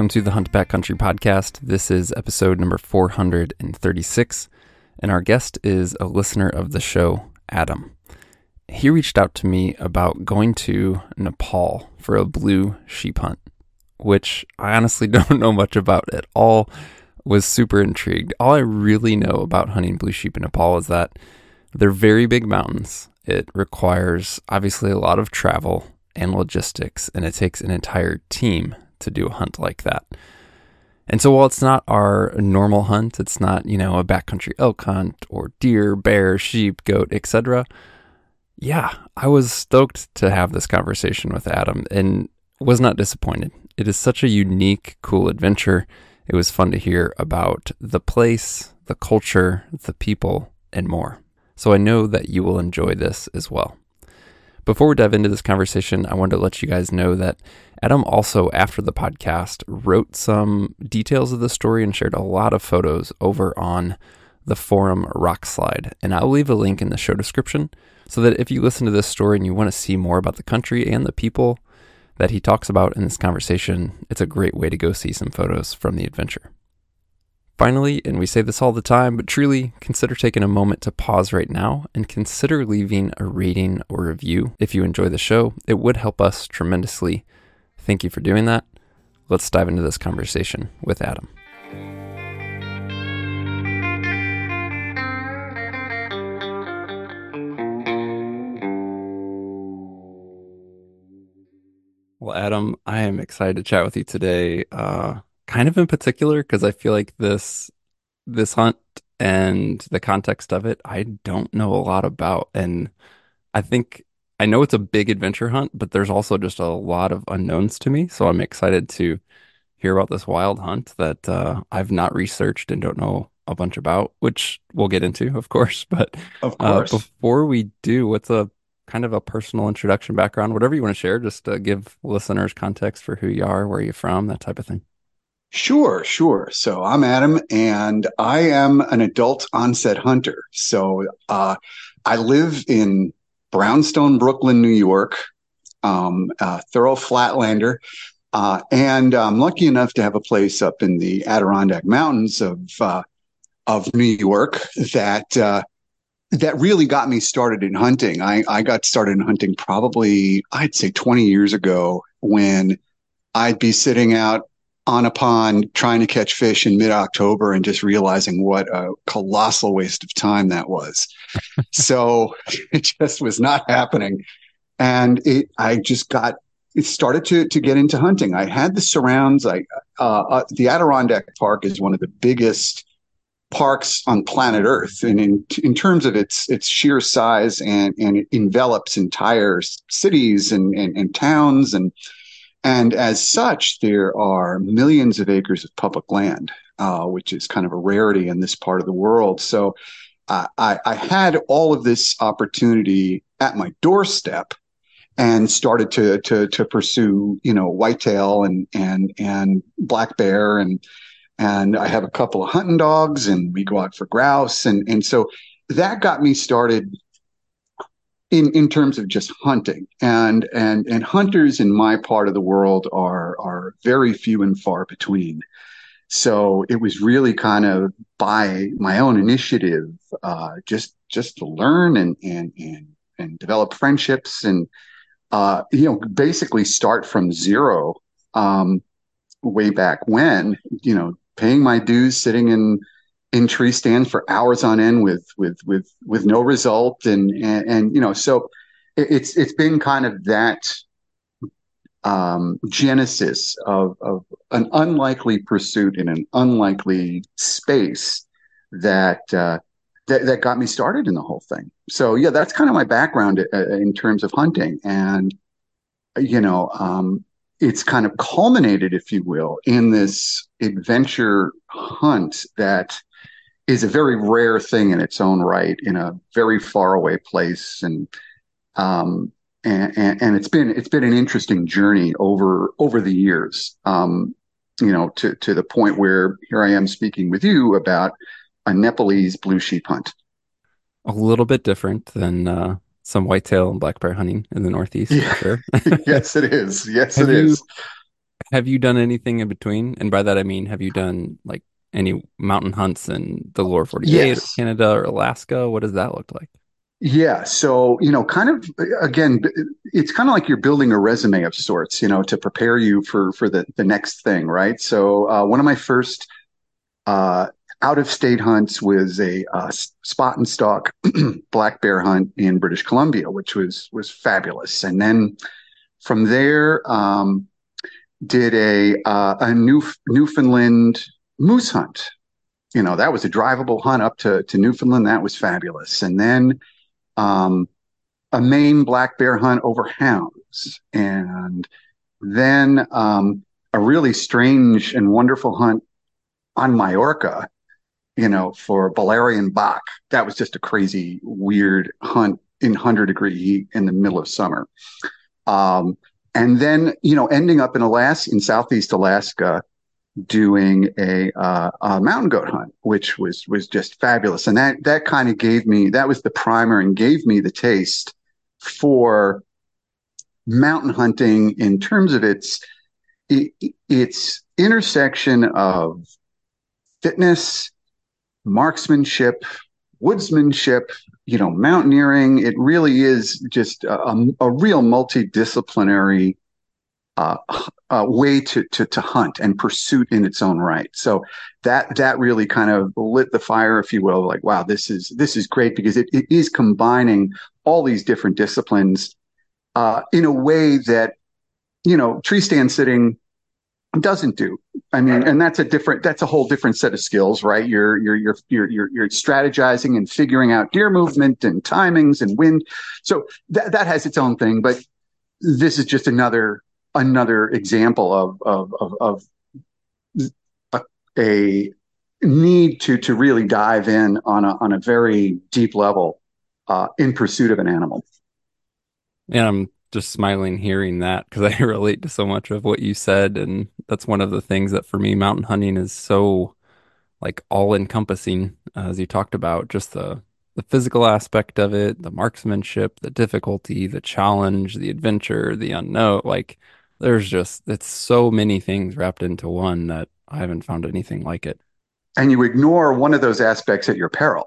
Welcome to the Hunt Country podcast. This is episode number 436, and our guest is a listener of the show, Adam. He reached out to me about going to Nepal for a blue sheep hunt, which I honestly don't know much about at all. Was super intrigued. All I really know about hunting blue sheep in Nepal is that they're very big mountains. It requires obviously a lot of travel and logistics, and it takes an entire team to do a hunt like that. And so while it's not our normal hunt, it's not, you know, a backcountry elk hunt or deer, bear, sheep, goat, etc. Yeah, I was stoked to have this conversation with Adam and was not disappointed. It is such a unique, cool adventure. It was fun to hear about the place, the culture, the people, and more. So I know that you will enjoy this as well. Before we dive into this conversation, I wanted to let you guys know that Adam also, after the podcast, wrote some details of the story and shared a lot of photos over on the forum Rokslide. And I'll leave a link in the show description so that if you listen to this story and you want to see more about the country and the people that he talks about in this conversation, it's a great way to go see some photos from the adventure. Finally, and we say this all the time, but truly consider taking a moment to pause right now and consider leaving a rating or review if you enjoy the show. It would help us tremendously. Thank you for doing that. Let's dive into this conversation with Adam. Well, Adam, I am excited to chat with you today. Uh, kind of in particular because I feel like this this hunt and the context of it I don't know a lot about. And I think I know it's a big adventure hunt but there's also just a lot of unknowns to me. So I'm excited to hear about this wild hunt that uh, I've not researched and don't know a bunch about which we'll get into of course. But of uh, course. uh, before we do what's a kind of a personal introduction background? Whatever you want to share just to give listeners context for who you are where you're from that type of thing Sure, sure. So I'm Adam, and I am an adult onset hunter. So uh, I live in Brownstone, Brooklyn, New York, um, thorough flatlander. Uh, and I'm lucky enough to have a place up in the Adirondack Mountains of uh, of New York that uh, that really got me started in hunting. I, I got started in hunting probably I'd say 20 years ago when I'd be sitting out on a pond trying to catch fish in mid October and just realizing what a colossal waste of time that was. so it just was not happening. And it, I just got, it started to, to get into hunting. I had the surrounds. I, uh, uh, the Adirondack Park is one of the biggest parks on planet Earth. And in, in terms of its, its sheer size and, and it envelops entire cities and, and, and towns and, and as such, there are millions of acres of public land, uh, which is kind of a rarity in this part of the world. So uh, I, I, had all of this opportunity at my doorstep and started to, to, to pursue, you know, whitetail and, and, and black bear. And, and I have a couple of hunting dogs and we go out for grouse. And, and so that got me started in in terms of just hunting. And and and hunters in my part of the world are are very few and far between. So it was really kind of by my own initiative uh, just just to learn and and and and develop friendships and uh, you know basically start from zero um, way back when you know paying my dues sitting in in tree stands for hours on end with with with with no result and and, and you know so it's it's been kind of that um, genesis of of an unlikely pursuit in an unlikely space that uh, that that got me started in the whole thing. So yeah, that's kind of my background uh, in terms of hunting, and you know, um, it's kind of culminated, if you will, in this adventure hunt that is a very rare thing in its own right in a very far away place and um and, and, and it's been it's been an interesting journey over over the years um you know to to the point where here I am speaking with you about a Nepalese blue sheep hunt a little bit different than uh some whitetail and black bear hunting in the Northeast. Yeah. Sure. yes, it is. Yes, have it you, is. have you done anything in between? And by that I mean, have you done like any mountain hunts in the lower 48 or Yes. Canada or Alaska? What does that look like? Yeah. So, you know, kind of again, it's kind of like you're building a resume of sorts, you know, to prepare you for for the the next thing, right? So, uh, one of my first uh, out of state hunts was a uh, spot and stalk black bear hunt in British Columbia, which was was fabulous. And then from there, um, did a uh, a new Newfoundland moose hunt. You know, that was a drivable hunt up to to Newfoundland. That was fabulous. And then um, a Maine black bear hunt over hounds, and then um, a really strange and wonderful hunt on Majorca, you know, for Balearian boc. That was just a crazy, weird hunt in 100 degree heat in the middle of summer. Um, and then, you know, ending up in Alaska, in Southeast Alaska, doing a, uh, a mountain goat hunt, which was was just fabulous. And that that kind of gave me that was the primer and gave me the taste for mountain hunting in terms of its it, its intersection of fitness, marksmanship, woodsmanship, you know, mountaineering. It really is just a, a real multidisciplinary uh, uh, way to, to to hunt and pursuit in its own right. So that that really kind of lit the fire, if you will. Like, wow, this is this is great because it, it is combining all these different disciplines uh, in a way that you know tree stand sitting doesn't do. I mean, and that's a different, that's a whole different set of skills, right? You're, you're, you're, you're, you're, strategizing and figuring out deer movement and timings and wind. So that, that has its own thing, but this is just another, another example of, of, of, of a, a need to, to really dive in on a, on a very deep level, uh, in pursuit of an animal. And I'm just smiling hearing that because I relate to so much of what you said. And that's one of the things that for me, mountain hunting is so like all encompassing, uh, as you talked about, just the the physical aspect of it, the marksmanship, the difficulty, the challenge, the adventure, the unknown. Like there's just it's so many things wrapped into one that I haven't found anything like it. And you ignore one of those aspects at your peril.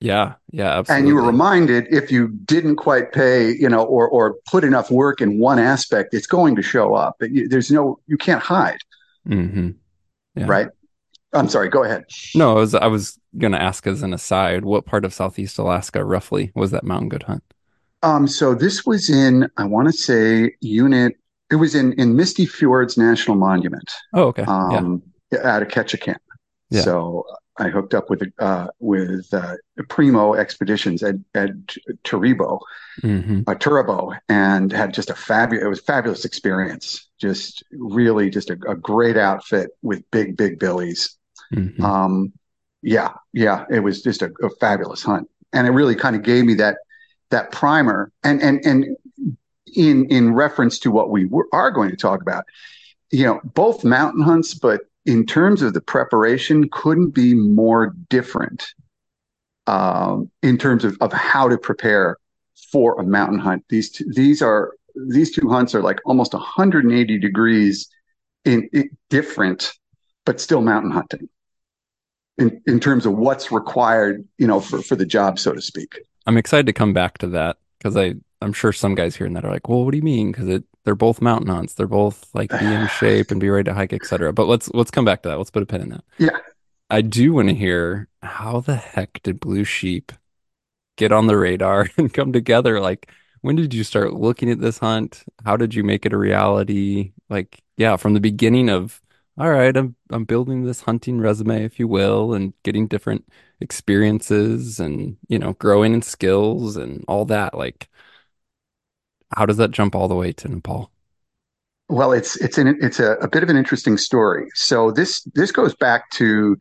Yeah, yeah, absolutely. And you were reminded if you didn't quite pay, you know, or or put enough work in one aspect, it's going to show up. You, there's no, you can't hide. Mm-hmm. Yeah. Right. I'm sorry. Go ahead. No, I was I was gonna ask as an aside, what part of Southeast Alaska roughly was that mountain goat hunt? Um, so this was in, I want to say, unit. It was in in Misty Fjords National Monument. Oh, okay. Um, yeah. out of Ketchikan. Yeah. So I hooked up with uh, with uh, Primo Expeditions at at Turibo, mm-hmm. uh, Turabo, and had just a fabulous. It was a fabulous experience. Just really, just a, a great outfit with big, big billies. Mm-hmm. Um, yeah, yeah, it was just a, a fabulous hunt, and it really kind of gave me that that primer. And and and in in reference to what we were, are going to talk about, you know, both mountain hunts, but in terms of the preparation, couldn't be more different um, in terms of, of how to prepare for a mountain hunt. These two, these are these two hunts are like almost 180 degrees in, in different, but still mountain hunting in, in terms of what's required, you know, for, for the job, so to speak. I'm excited to come back to that because I I'm sure some guys hearing that are like, well, what do you mean? Because it they're both mountain hunts. They're both like be in shape and be ready to hike, etc. But let's let's come back to that. Let's put a pin in that. Yeah. I do want to hear how the heck did Blue Sheep get on the radar and come together? Like, when did you start looking at this hunt? How did you make it a reality? Like, yeah, from the beginning of all right, I'm I'm building this hunting resume, if you will, and getting different experiences and you know, growing in skills and all that. Like, how does that jump all the way to Nepal? Well, it's it's an it's a, a bit of an interesting story. So this this goes back to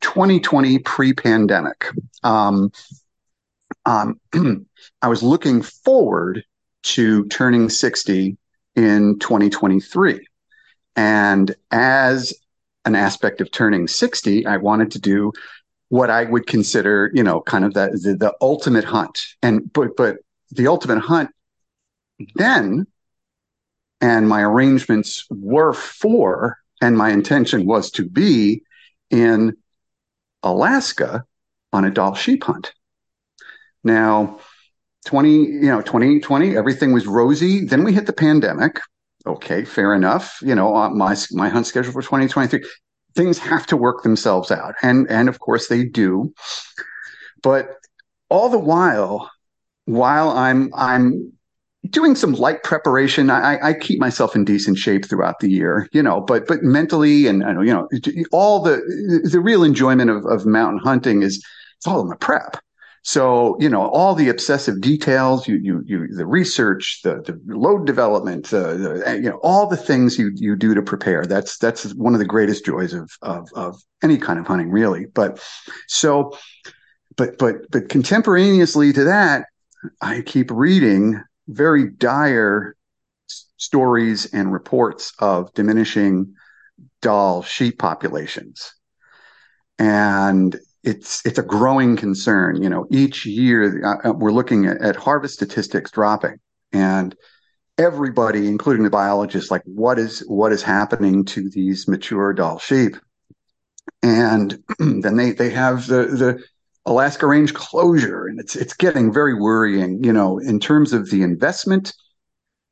2020 pre-pandemic. Um, um, I was looking forward to turning 60 in 2023, and as an aspect of turning 60, I wanted to do what I would consider, you know, kind of the, the ultimate hunt. And but but the ultimate hunt then And my arrangements were for, and my intention was to be in Alaska on a Dall sheep hunt. Now, 20, you know, 2020, everything was rosy. Then we hit the pandemic. Okay, fair enough. You know, uh, my my hunt schedule for 2023, things have to work themselves out. And and of course they do. But all the while, while I'm I'm doing some light preparation. I, I, keep myself in decent shape throughout the year, you know, but but mentally and you know all the the real enjoyment of, of mountain hunting is it's all in the prep. So you know all the obsessive details, you you you the research, the, the load development, the, you know all the things you you do to prepare. That's that's one of the greatest joys of of of any kind of hunting, really. But so, but but but contemporaneously to that, I keep reading very dire stories and reports of diminishing Dall sheep populations. And it's it's a growing concern. You know, each year uh, uh, we're looking at, at, harvest statistics dropping, and everybody, including the biologists, like what is what is happening to these mature Dall sheep? And then they they have the the Alaska Range closure, and it's it's getting very worrying. You know, in terms of the investment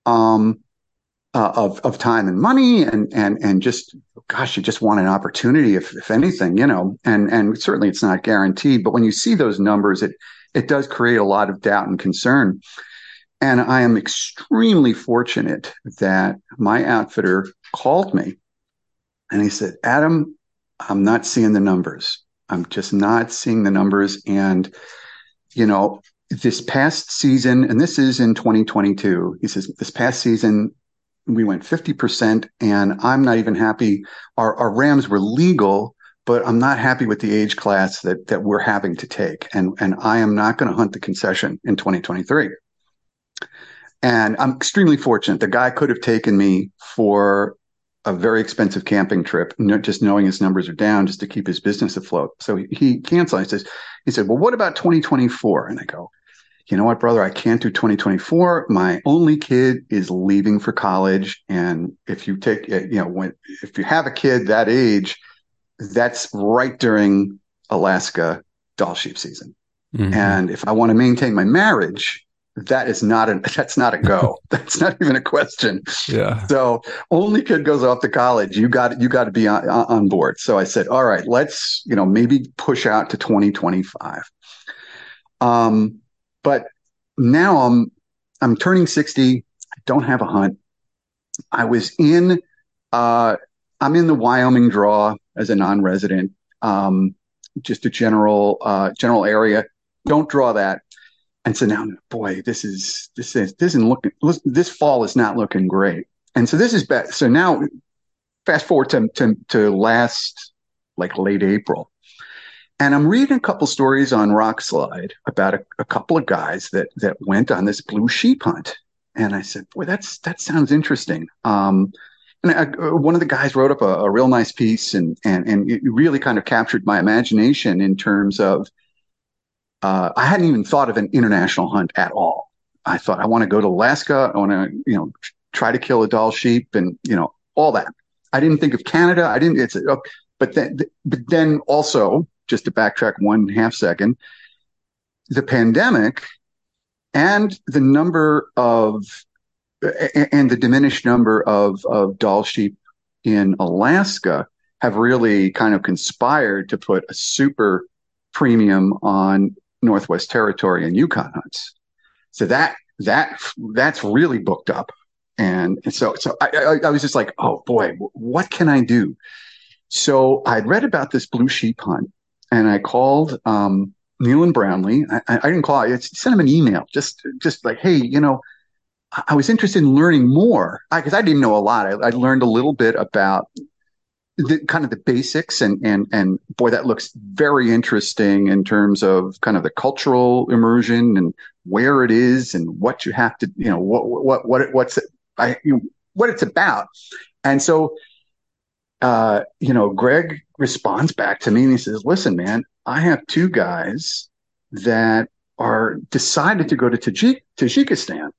um, uh, of of time and money, and and and just gosh, you just want an opportunity, if if anything, you know, and and certainly it's not guaranteed. But when you see those numbers, it it does create a lot of doubt and concern. And I am extremely fortunate that my outfitter called me and he said, Adam, I'm not seeing the numbers. I'm just not seeing the numbers. And, you know, this past season, and this is in 2022, he says, this past season, we went 50%, and I'm not even happy. Our, our Rams were legal, but I'm not happy with the age class that, that we're having to take. And, and I am not going to hunt the concession in 2023. And I'm extremely fortunate. The guy could have taken me for a very expensive camping trip, just knowing his numbers are down just to keep his business afloat. So he canceled. He says, he said, well, what about 2024? And I go, you know what, brother, I can't do 2024. My only kid is leaving for college. And if you take, you know, when, if you have a kid that age, that's right during Alaska Dall sheep season. Mm-hmm. And if I want to maintain my marriage, that is not a that's not a go. that's not even a question. Yeah. So only kid goes off to college. You got you got to be on, on board. So I said, all right, let's you know maybe push out to 2025. Um, but now I'm I'm turning 60. I don't have a hunt. I was in uh, I'm in the Wyoming draw as a non-resident. Um, just a general uh, general area. Don't draw that and so now, boy, this is this is this isn't looking. This fall is not looking great. And so this is bad. So now, fast forward to, to to last like late April, and I'm reading a couple stories on Rokslide about a, a couple of guys that that went on this blue sheep hunt. And I said, boy, that's that sounds interesting. Um, and I, one of the guys wrote up a, a, real nice piece, and and and it really kind of captured my imagination in terms of uh, I hadn't even thought of an international hunt at all. I thought I want to go to Alaska. I want to, you know, try to kill a Dall sheep and, you know, all that. I didn't think of Canada. I didn't, it's, uh, but then, but then also just to backtrack one half second, the pandemic and the number of, and the diminished number of, of Dall sheep in Alaska have really kind of conspired to put a super premium on Northwest Territory and Yukon hunts. So that that that's really booked up. And, and so so I, I, I was just like, oh boy, what can I do? So I'd read about this blue sheep hunt, and I called um, Neil and Brownlee. I, I, didn't call. I sent him an email, just just like, hey, you know, I was interested in learning more because I, I, didn't know a lot. I, I, learned a little bit about the kind of the basics and and and boy that looks very interesting in terms of kind of the cultural immersion and where it is and what you have to you know what what what what's it, I you know, what it's about and so uh you know Greg responds back to me and he says listen man I have two guys that are decided to go to Tajik- Tajikistan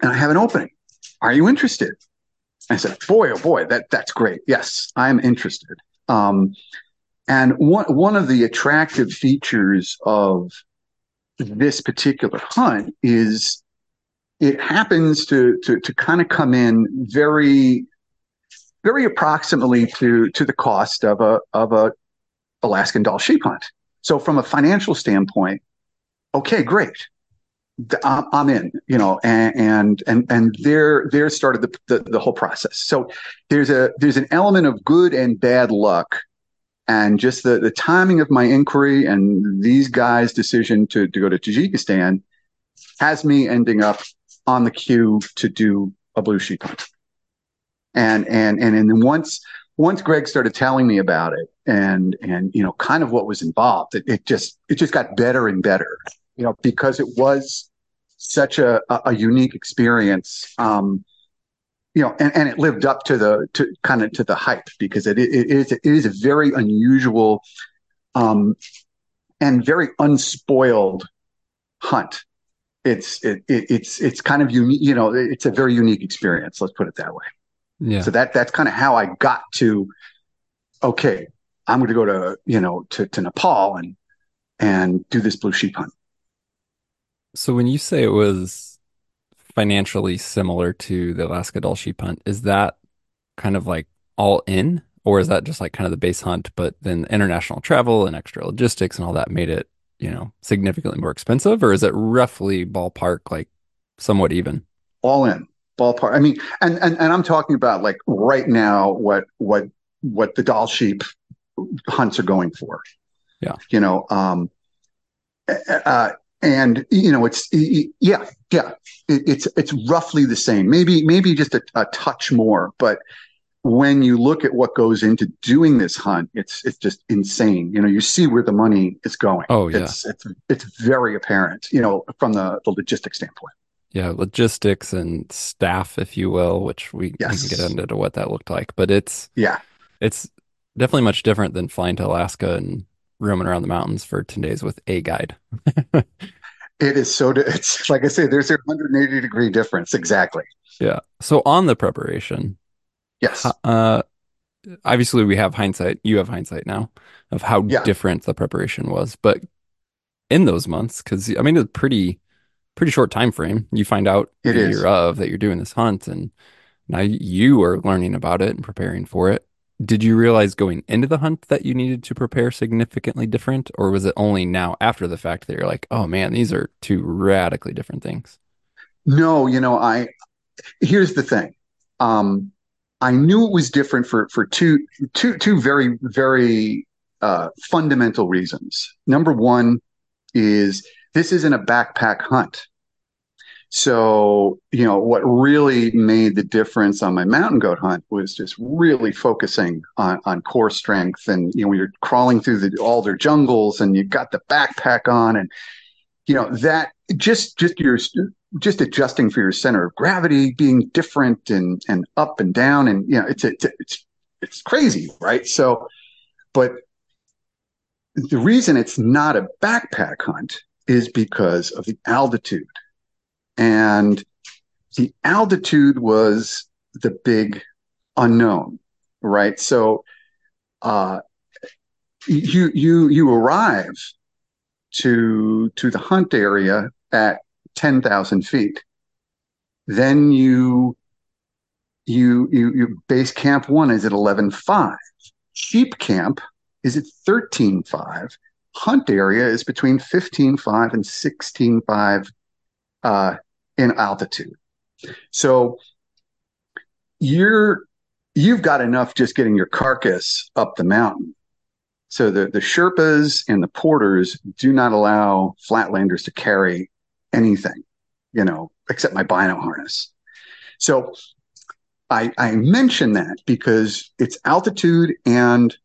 and I have an opening "Are you interested?" I said, "Boy, oh boy, that that's great. Yes, I'm interested." Um, and one one of the attractive features of this particular hunt is it happens to to to kind of come in very very approximately to to the cost of a of a Alaskan Dall sheep hunt. So from a financial standpoint, okay, great. I'm in, you know, and and and, there there started the, the, the whole process. So there's a there's an element of good and bad luck, and just the the timing of my inquiry and these guys' decision to to go to Tajikistan has me ending up on the queue to do a blue sheep hunt. And and and and then once once Greg started telling me about it and and you know kind of what was involved, it, it just it just got better and better, you know, because it was such a, a unique experience. Um, you know, and, and it lived up to the to kind of to the hype because it, it, is it is a very unusual um, and very unspoiled hunt. It's it, it, it's it's kind of unique. You know, it's a very unique experience. Let's put it that way. Yeah. So that that's kind of how I got to. Okay, I'm going to go to you know to to Nepal and and do this blue sheep hunt. So when you say it was financially similar to the Alaska Dall sheep hunt, is that kind of like all in, or is that just like kind of the base hunt, but then international travel and extra logistics and all that made it, you know, significantly more expensive, or is it roughly ballpark like somewhat even? All in ballpark. I mean, and and and I'm talking about like right now what what what the Dall sheep hunts are going for. Yeah, you know, um, uh, and you know it's yeah yeah it's it's roughly the same. Maybe maybe just a, a, touch more but when you look at what goes into doing this hunt it's it's just insane. You know you see where the money is going. Oh yeah. It's it's, it's very apparent you know from the, the logistics standpoint. Yeah logistics and staff if you will which we, yes. we can get into what that looked like. But it's yeah. it's definitely much different than flying to alaska and roaming around the mountains for 10 days with a guide. it is so, it's like I say, there's a 180 degree difference. Exactly. Yeah. So on the preparation, yes. Uh, obviously, we have hindsight. You have hindsight now of how yeah. different the preparation was. But in those months, because I mean, it's pretty, pretty short time frame. You find out it the year of that you're doing this hunt, and now you are learning about it and preparing for it did you realize going into the hunt that you needed to prepare significantly different or was it only now after the fact that you're like oh man these are two radically different things no you know i here's the thing. Um i knew it was different for for two two two very very uh fundamental reasons. Number one is this isn't a backpack hunt so, you know, what really made the difference on my mountain goat hunt was just really focusing on, on core strength. And, you know, when you're crawling through the alder jungles and you've got the backpack on and, you know, that just, just your, just adjusting for your center of gravity being different and, and up and down. And, you know, it's, it's, it's, it's crazy, right? So, but the reason it's not a backpack hunt is because of the altitude and the altitude was the big unknown, right? So, uh, you you you arrive to to the hunt area at ten thousand feet. Then you you you you base camp one is at eleven five. Sheep camp is at thirteen five. Hunt area is between fifteen five and sixteen five uh, in altitude. So you're you've got enough just getting your carcass up the mountain. So the, the Sherpas and the porters do not allow flatlanders to carry anything, you know, except my bino harness. So I, I mention that because it's altitude and,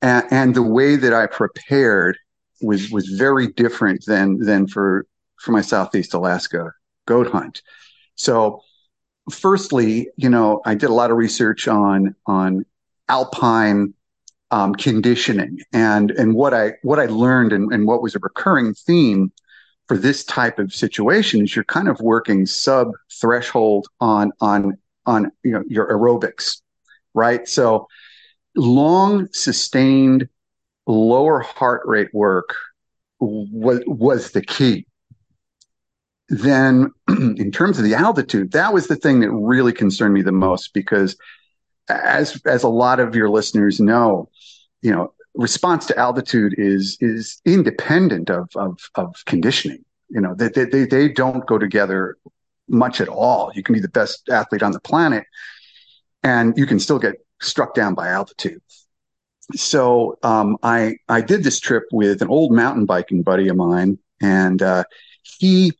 and and the way that I prepared was was very different than than for for my Southeast Alaska goat hunt. So, firstly, you know, I did a lot of research on on alpine um, conditioning, and and what I what I learned and, and what was a recurring theme for this type of situation is you're kind of working sub threshold on on on you know your aerobics, right? So long sustained lower heart rate work was was the key. Then in terms of the altitude, that was the thing that really concerned me the most because as as a lot of your listeners know, you know, response to altitude is is independent of of, of conditioning. You know, they, they they don't go together much at all. You can be the best athlete on the planet, and you can still get struck down by altitude. So um, I I did this trip with an old mountain biking buddy of mine, and uh, he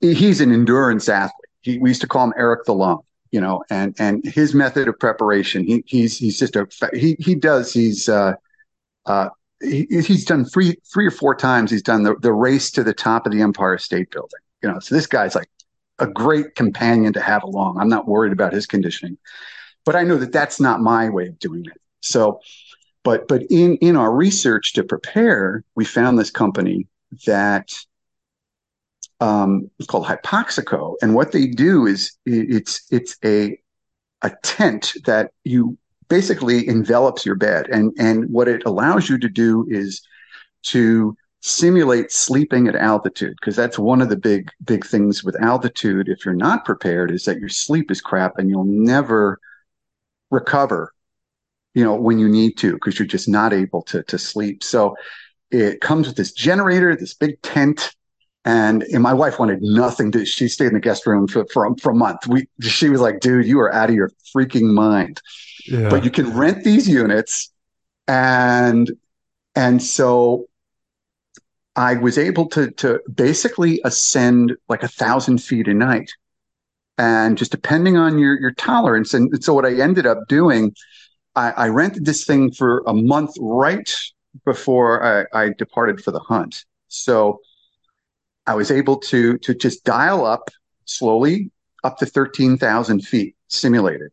he's an endurance athlete. He, we used to call him Eric the Lung you know, and and his method of preparation. He he's he's just a he he does he's uh uh he, he's done three three or four times. He's done the the race to the top of the Empire State Building. You know, so this guy's like a great companion to have along. I'm not worried about his conditioning, but I know that that's not my way of doing it. So, but but in in our research to prepare, we found this company that um, it's called Hypoxico, and what they do is it's it's a a tent that you basically envelops your bed, and and what it allows you to do is to simulate sleeping at altitude because that's one of the big big things with altitude if you're not prepared is that your sleep is crap and you'll never recover you know when you need to because you're just not able to to sleep. So it comes with this generator this big tent and, and my wife wanted nothing to, she stayed in the guest room for, for, for a month. We, she was like, dude, you are out of your freaking mind. Yeah. But you can rent these units. And, and so I was able to, to basically ascend like a thousand feet a night. And just depending on your, your tolerance. And so what I ended up doing, I, I rented this thing for a month right before I, I departed for the hunt. So I was able to to just dial up slowly up to 13,000 feet simulated.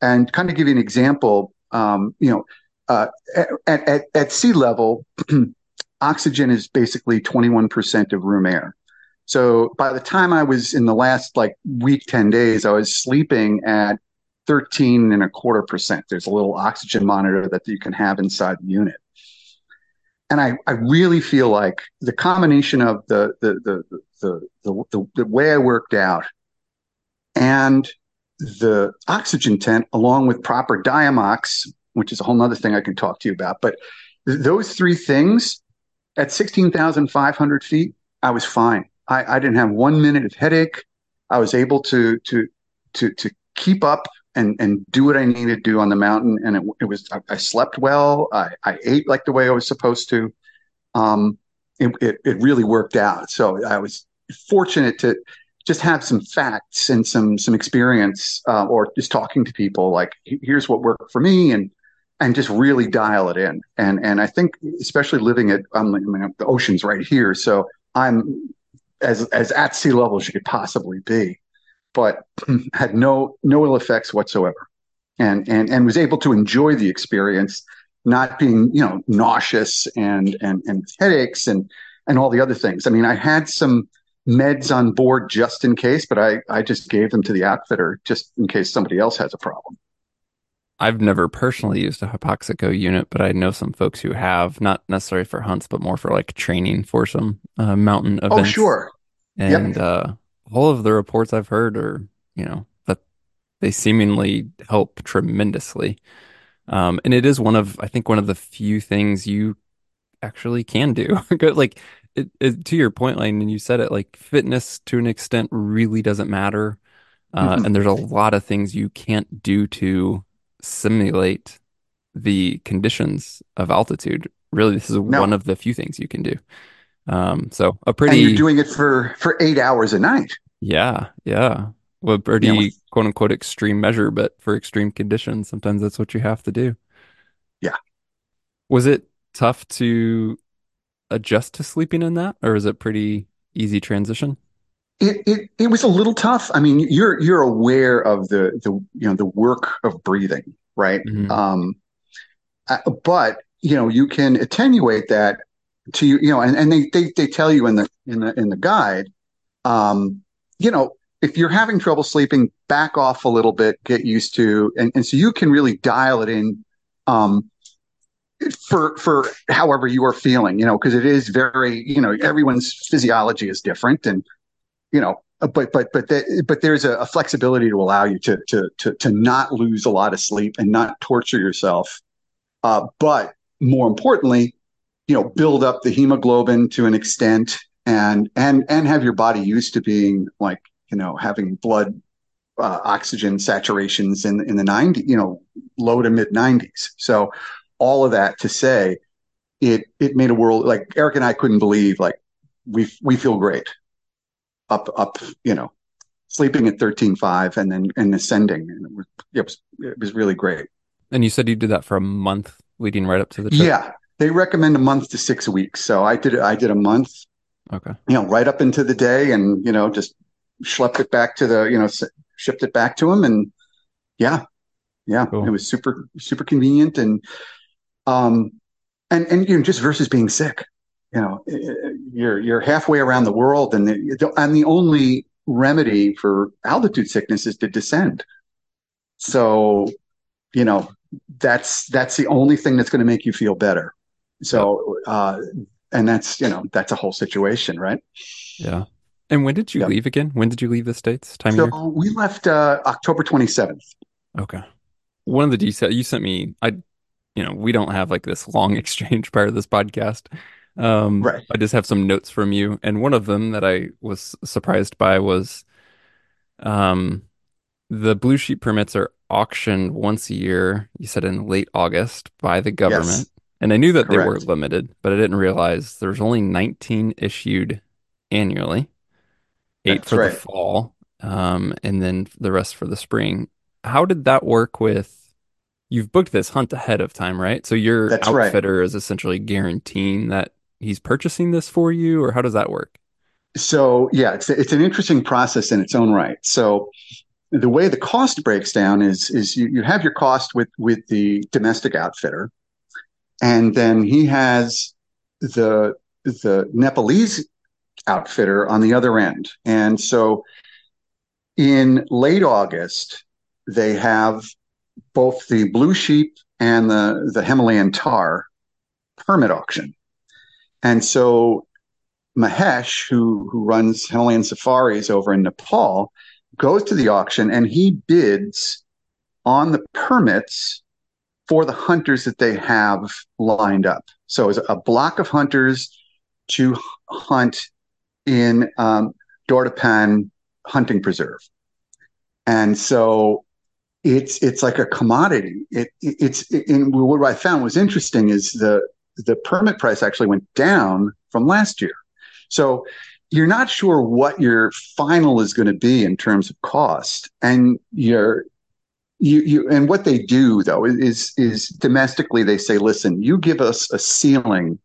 And kind of give you an example, um, you know, uh, at, at, at sea level, oxygen is basically 21% of room air. So by the time I was in the last like week, 10 days, I was sleeping at 13 and a quarter percent. There's a little oxygen monitor that you can have inside the unit and I, I really feel like the combination of the the the the the, the, the way I worked out and the oxygen tent, along with proper Diamox, which is a whole other thing I can talk to you about. But th- those three things at 16,500 feet, I was fine. I, I didn't have one minute of headache. I was able to to to to keep up and and do what I needed to do on the mountain. And it, it was I, I, slept well. I, I ate like the way I was supposed to. Um, it, it, it really worked out. So I was fortunate to just have some facts and some some experience, uh, or just talking to people. Like here's what worked for me, and and just really dial it in. And and I think especially living at um, I mean, the ocean's right here, so I'm as as at sea level as you could possibly be but had no no ill effects whatsoever, and and and was able to enjoy the experience, not being you know nauseous and and and headaches and and all the other things. I mean, I had some meds on board just in case, but I I just gave them to the outfitter just in case somebody else has a problem. I've never personally used a Hypoxico unit, but I know some folks who have, not necessarily for hunts, but more for like training for some uh, mountain oh, events. Oh, sure. And yep. uh, all of the reports I've heard are, you know, that they seemingly help tremendously. Um, and it is one of, I think, one of the few things you actually can do. like it, it, to your point, Lane, and you said it, like fitness to an extent really doesn't matter. Uh, mm-hmm. And there's a lot of things you can't do to simulate the conditions of altitude. Really, this is no. one of the few things you can do. Um, so a pretty. And you're doing it for for eight hours a night. Yeah, yeah. Well, pretty yeah, with, quote unquote extreme measure, but for extreme conditions, sometimes that's what you have to do. Yeah. Was it tough to adjust to sleeping in that, or is it pretty easy transition? It, it it was a little tough. I mean, you're you're aware of the the you know the work of breathing, right? Mm-hmm. Um, uh, but you know you can attenuate that to you, you know, and, and they, they they tell you in the in the in the guide, um, you know, if you're having trouble sleeping, back off a little bit, get used to, and, and so you can really dial it in um, for for however you are feeling, you know, because it is very, you know, everyone's physiology is different, and you know, but but but the, but there's a, a, flexibility to allow you to to to to not lose a lot of sleep and not torture yourself, uh, but more importantly, you know, build up the hemoglobin to an extent and and and have your body used to being like you know having blood uh, oxygen saturations in in the 90 you know low to mid 90s so all of that to say it it made a world like Eric and I couldn't believe like we we feel great up up you know sleeping at 13.5 and then and ascending. And it was, it was it was really great. And you said you did that for a month leading right up to the trip? Yeah they recommend a month to six weeks. So I did I did a month. Okay. You know, right up into the day, and you know, just schlepped it back to the you know shipped it back to him, and yeah, yeah, cool. it was super super convenient, and um, and and you know, just versus being sick. You know, you're you're halfway around the world, and the, and the only remedy for altitude sickness is to descend. So, you know, that's that's the only thing that's going to make you feel better. So, uh, and that's, you know, that's a whole situation, right? Yeah. And when did you leave again? When did you leave the States? Time so we left uh, October 27th. Okay. One of the details you sent me, I, you know, we don't have like this long exchange part of this podcast. Um, right. I just have some notes from you. And one of them that I was surprised by was um, the blue sheep permits are auctioned once a year, you said in late August by the government. Yes. And I knew that Correct. they were limited, but I didn't realize there's only 19 issued annually, eight That's for right. the fall, um, and then the rest for the spring. How did that work with? You've booked this hunt ahead of time, right? So your That's outfitter right. is essentially guaranteeing that he's purchasing this for you, or how does that work? So yeah, it's it's an interesting process in its own right. So the way the cost breaks down is is you, you have your cost with with the domestic outfitter and then he has the the Nepalese outfitter on the other end. And so in late August, they have both the blue sheep and the, the Himalayan tahr permit auction. And so Mahesh, who, who runs Himalayan safaris over in Nepal, goes to the auction and he bids on the permits for the hunters that they have lined up. So it's a block of hunters to hunt in um, Hunting Preserve, and so it's it's like a commodity. It, it it's in what I found was interesting is the the permit price actually went down from last year. So you're not sure what your final is going to be in terms of cost, and you're you, you and what they do though is is domestically they say listen you give us a ceiling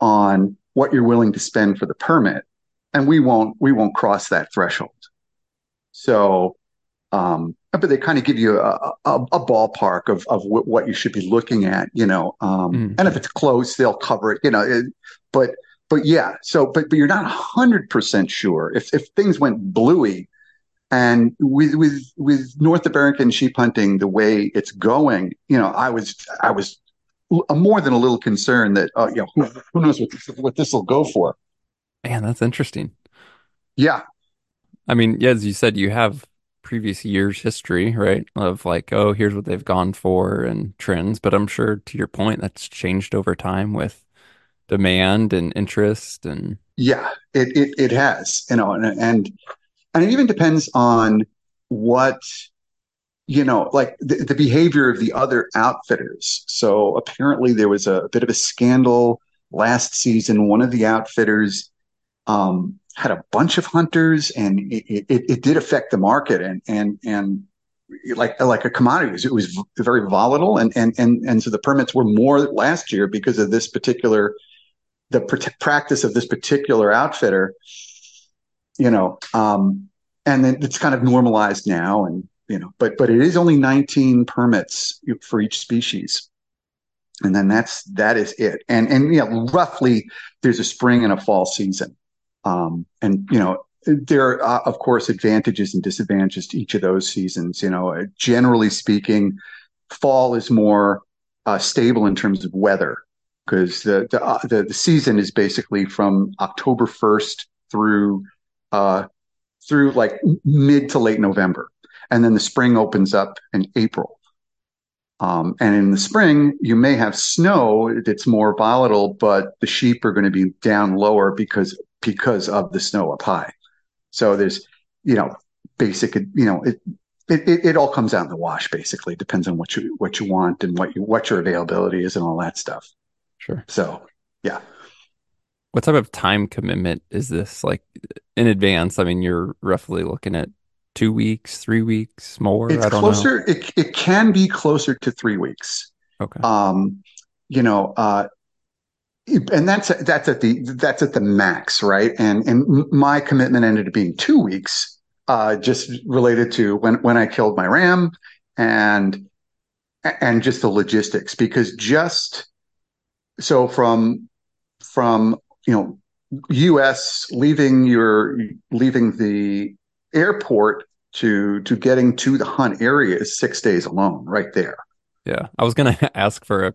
on what you're willing to spend for the permit and we won't we won't cross that threshold so um, but they kind of give you a, a, a ballpark of, of w- what you should be looking at you know um, mm. and if it's close they'll cover it you know it, but but yeah so but but you're not 100% sure if if things went bluey and with with with North American sheep hunting, the way it's going, you know, I was I was more than a little concerned that uh, you know who, who knows what this, what this will go for. Man, that's interesting. Yeah, I mean, yeah, as you said, you have previous years' history, right? Of like, oh, here's what they've gone for and trends. But I'm sure, to your point, that's changed over time with demand and interest and. Yeah, it it, it has, you know, and, and and it even depends on what you know like the, the, behavior of the other outfitters. So apparently there was a, a bit of a scandal last season. One of the outfitters um, had a bunch of hunters and it, it, it, did affect the market and and and like like a commodity. It was very volatile and and and and so the permits were more last year because of this particular the pr- practice of this particular outfitter you know, um, and then it's kind of normalized now, and you know, but but it is only 19 permits for each species, and then that's that is it. And and yeah, roughly there's a spring and a fall season, um, and you know there are of course advantages and disadvantages to each of those seasons. You know, generally speaking, fall is more uh, stable in terms of weather because the the, uh, the, the season is basically from October first through uh, through like mid to late November, and then the spring opens up in April. Um, and in the spring, you may have snow that's more volatile, but the sheep are going to be down lower because because of the snow up high. So there's, you know, basic, you know, it it, it, it all comes out in the wash. Basically, it depends on what you what you want and what you what your availability is and all that stuff. Sure. So, yeah. What type of time commitment is this? Like in advance? I mean, you're roughly looking at two weeks, three weeks, more? It's closer. Know. It it can be closer to three weeks. Okay. Um, you know, uh, and that's that's at the that's at the max, right? And and my commitment ended up being two weeks, uh, just related to when when I killed my ram, and and just the logistics because just so from from you know U.S. leaving your leaving the airport to to getting to the hunt area is six days alone, right there. Yeah, I was gonna ask for a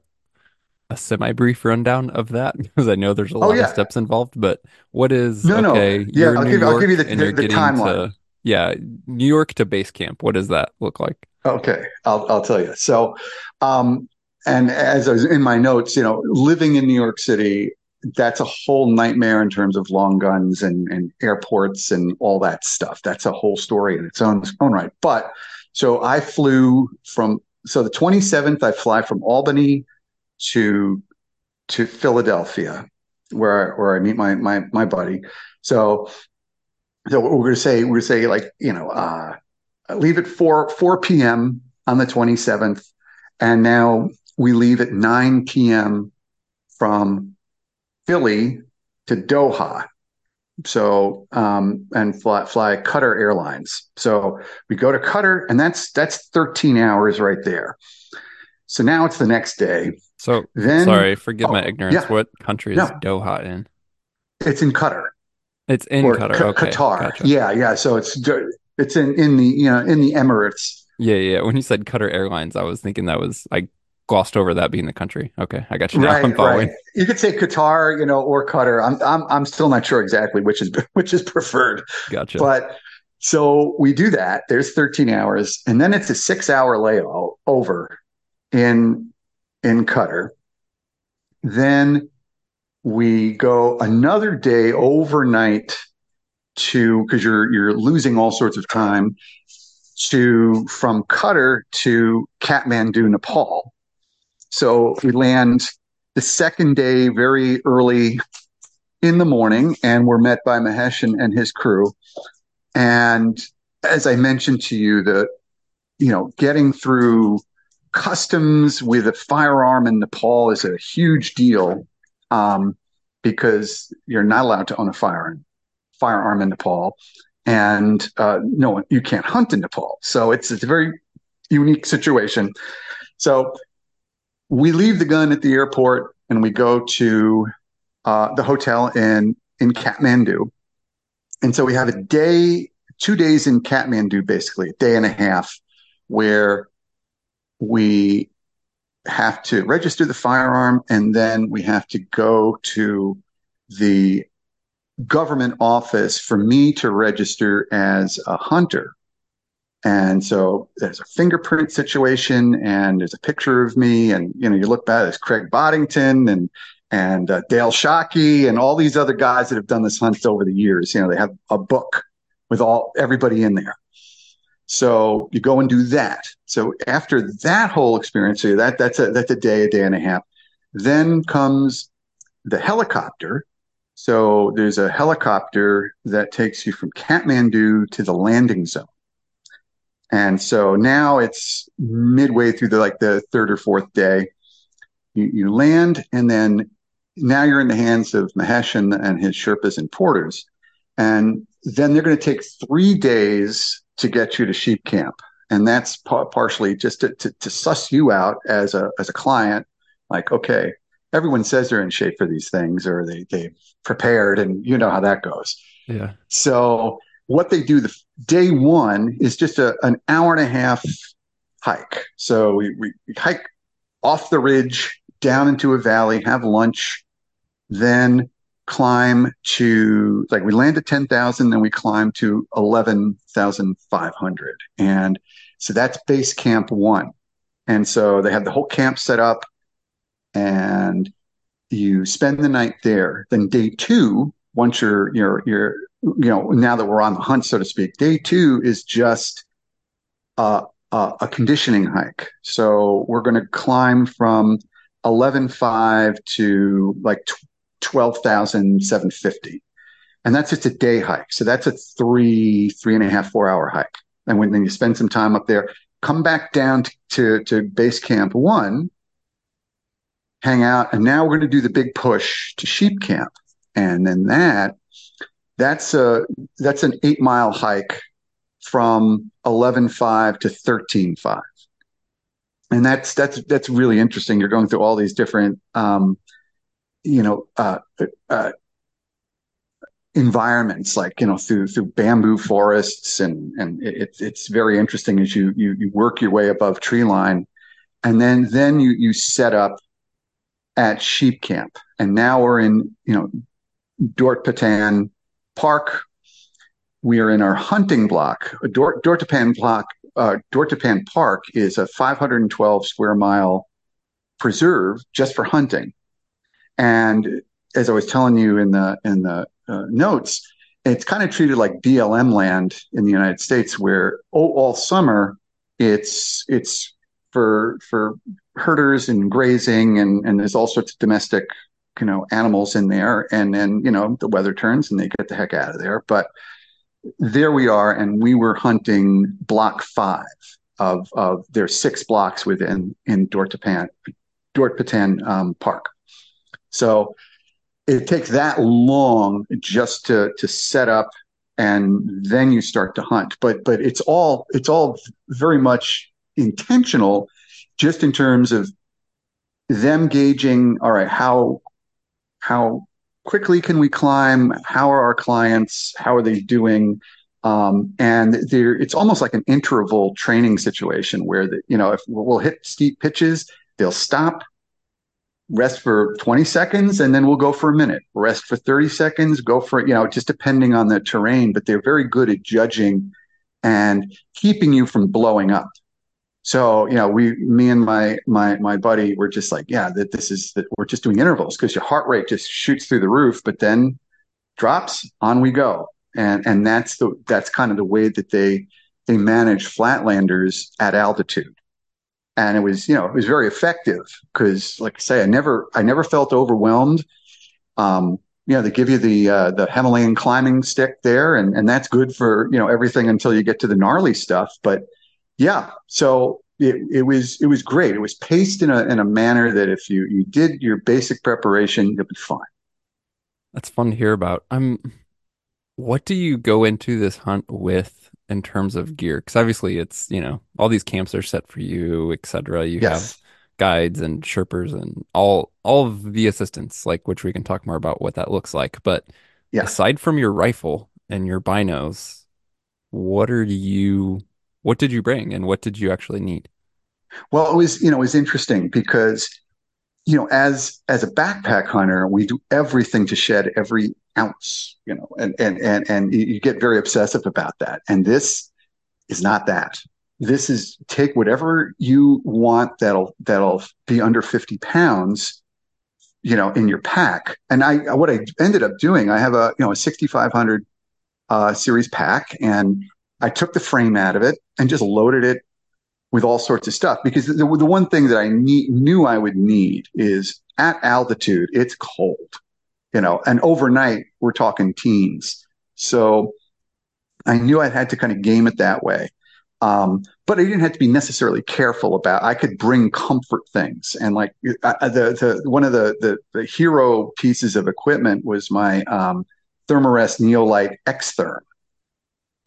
a semi brief rundown of that because I know there's a oh, lot yeah. of steps involved. But what is no, okay? No. Yeah, I'll give, I'll give, you the, the, the timeline. To, yeah, New York to base camp. What does that look like? Okay, I'll I'll tell you. So, um, and as I was in my notes, you know, living in New York City, that's a whole nightmare in terms of long guns and, and airports and all that stuff. That's a whole story in its own own right. But so I flew from so the 27th, I fly from Albany to to Philadelphia, where where I meet my my my buddy. So so we're gonna say we're gonna say like you know uh, leave at four four p.m. on the 27th, and now we leave at 9 p.m. from Philly to Doha. So um, and fly, fly Qatar Airlines. So we go to Qatar, and that's that's 13 hours right there. So now it's the next day. So then, sorry, forgive oh, my ignorance. Yeah, what country is no, Doha in? It's in Qatar. It's in or Qatar. okay, Qatar. Gotcha. Yeah, yeah. So it's it's in in the you know in the Emirates. Yeah, yeah. When you said Qatar Airlines, I was thinking that was I glossed over that being the country. Okay, I got you now. Right, I'm following. Right. You could say Qatar, you know, or Qatar. I'm I'm I'm still not sure exactly which is which is preferred. Gotcha. But so we do that. There's 13 hours, and then it's a six hour layover in in Qatar. Then we go another day overnight to because you're you're losing all sorts of time to from Qatar to Kathmandu, Nepal. So we land the second day very early in the morning, and we're met by Mahesh and, and his crew. And as I mentioned to you, the you know getting through customs with a firearm in Nepal is a huge deal um, because you're not allowed to own a firearm firearm in Nepal, and uh, no, you can't hunt in Nepal. So it's, it's a very unique situation. So we leave the gun at the airport and we go to uh, the hotel in in Kathmandu, and so we have a day, two days in Kathmandu, basically a day and a half, where we have to register the firearm and then we have to go to the government office for me to register as a hunter. And so there's a fingerprint situation and there's a picture of me and, you know, you look back, there's Craig Boddington and, and uh, Dale Shockey and all these other guys that have done this hunt over the years. You know, they have a book with all everybody in there. So you go and do that. So after that whole experience, so that that's a that's a day, a day and a half. Then comes the helicopter. So there's a helicopter that takes you from Kathmandu to the landing zone. And so now it's midway through the like the third or fourth day. You, you land, and then now you're in the hands of Mahesh and, and his Sherpas and porters. And then they're going to take three days to get you to sheep camp. And that's partially just to, to, to, suss you out as a, as a client Like, okay, everyone says they're in shape for these things or they they prepared, and you know how that goes. Yeah. So what they do the day one is just a, an hour and a half hike. So we, we hike off the ridge down into a valley, have lunch, then climb to like we land at 10,000, then we climb to 11,500. And so that's base camp one. And so they have the whole camp set up and you spend the night there. Then day two, once you're, you're, you're, you know, now that we're on the hunt, so to speak, day two is just a conditioning hike. So we're going to climb from 11.5 to like 12,750. And that's just a day hike. So that's a three, three and a half, four hour hike. And when then you spend some time up there, come back down to, to, to base camp one, hang out. And now we're going to do the big push to sheep camp. And then that, that's a, that's an eight mile hike from 11.5 to 13.5 and that's that's that's really interesting. You're going through all these different um, you know uh, uh, environments like you know through through bamboo forests and and it, it's very interesting as you, you you work your way above tree line. And then then you you set up at sheep camp. And now we're in you know Dhorpatan Park we are in our hunting block. Dort, Dortapan block, uh, Dortapan Park is a 512 square mile preserve just for hunting. And as I was telling you in the in the uh, notes, it's kind of treated like BLM land in the United States, where all, all summer it's it's for for herders and grazing, and and there's all sorts of domestic you know animals in there, and then you know the weather turns and they get the heck out of there, but there we are, and we were hunting block five of of there's six blocks within in Dortapan, Dort um, Park. So it takes that long just to to set up and then you start to hunt but but it's all it's all very much intentional just in terms of them gauging all right how how quickly can we climb? How are our clients? How are they doing? Um, and it's almost like an interval training situation where the, you know if we'll hit steep pitches, they'll stop, rest for 20 seconds, and then we'll go for a minute. Rest for 30 seconds, go for you know just depending on the terrain. But they're very good at judging and keeping you from blowing up. So, you know, we, me and my, my, my buddy were just like, yeah, that this is that we're just doing intervals because your heart rate just shoots through the roof, but then drops on we go. And, and that's the, that's kind of the way that they, they manage flatlanders at altitude. And it was, you know, it was very effective because like I say, I never, I never felt overwhelmed. Um, you know, they give you the uh, the Himalayan climbing stick there, and and that's good for you know everything until you get to the gnarly stuff. But yeah. So it, it was it was great. It was paced in a in a manner that if you you did your basic preparation, you'll be fine. That's fun to hear about. I'm. What do you go into this hunt with in terms of gear? Because obviously, it's you know all these camps are set for you, etc. You yes. have guides and Sherpas and all all of the assistance, like which we can talk more about what that looks like. But yeah. aside from your rifle and your binos, what are you what did you bring and what did you actually need? Well, it was, you know, it was interesting because, you know, as as a backpack hunter, we do everything to shed every ounce, you know, and and and and you get very obsessive about that. And this is not that. This is take whatever you want that'll that'll be under 50 pounds, you know, in your pack. And I what I ended up doing, I have a you know a 6500 uh, series pack, and I took the frame out of it and just loaded it with all sorts of stuff because the, the one thing that I need, knew I would need is at altitude, it's cold, you know, and overnight we're talking teens. So I knew I had to kind of game it that way. Um, but I didn't have to be necessarily careful about. I could bring comfort things, and like the the one of the, the, the hero pieces of equipment was my um, Thermarest NeoAir Xtherm,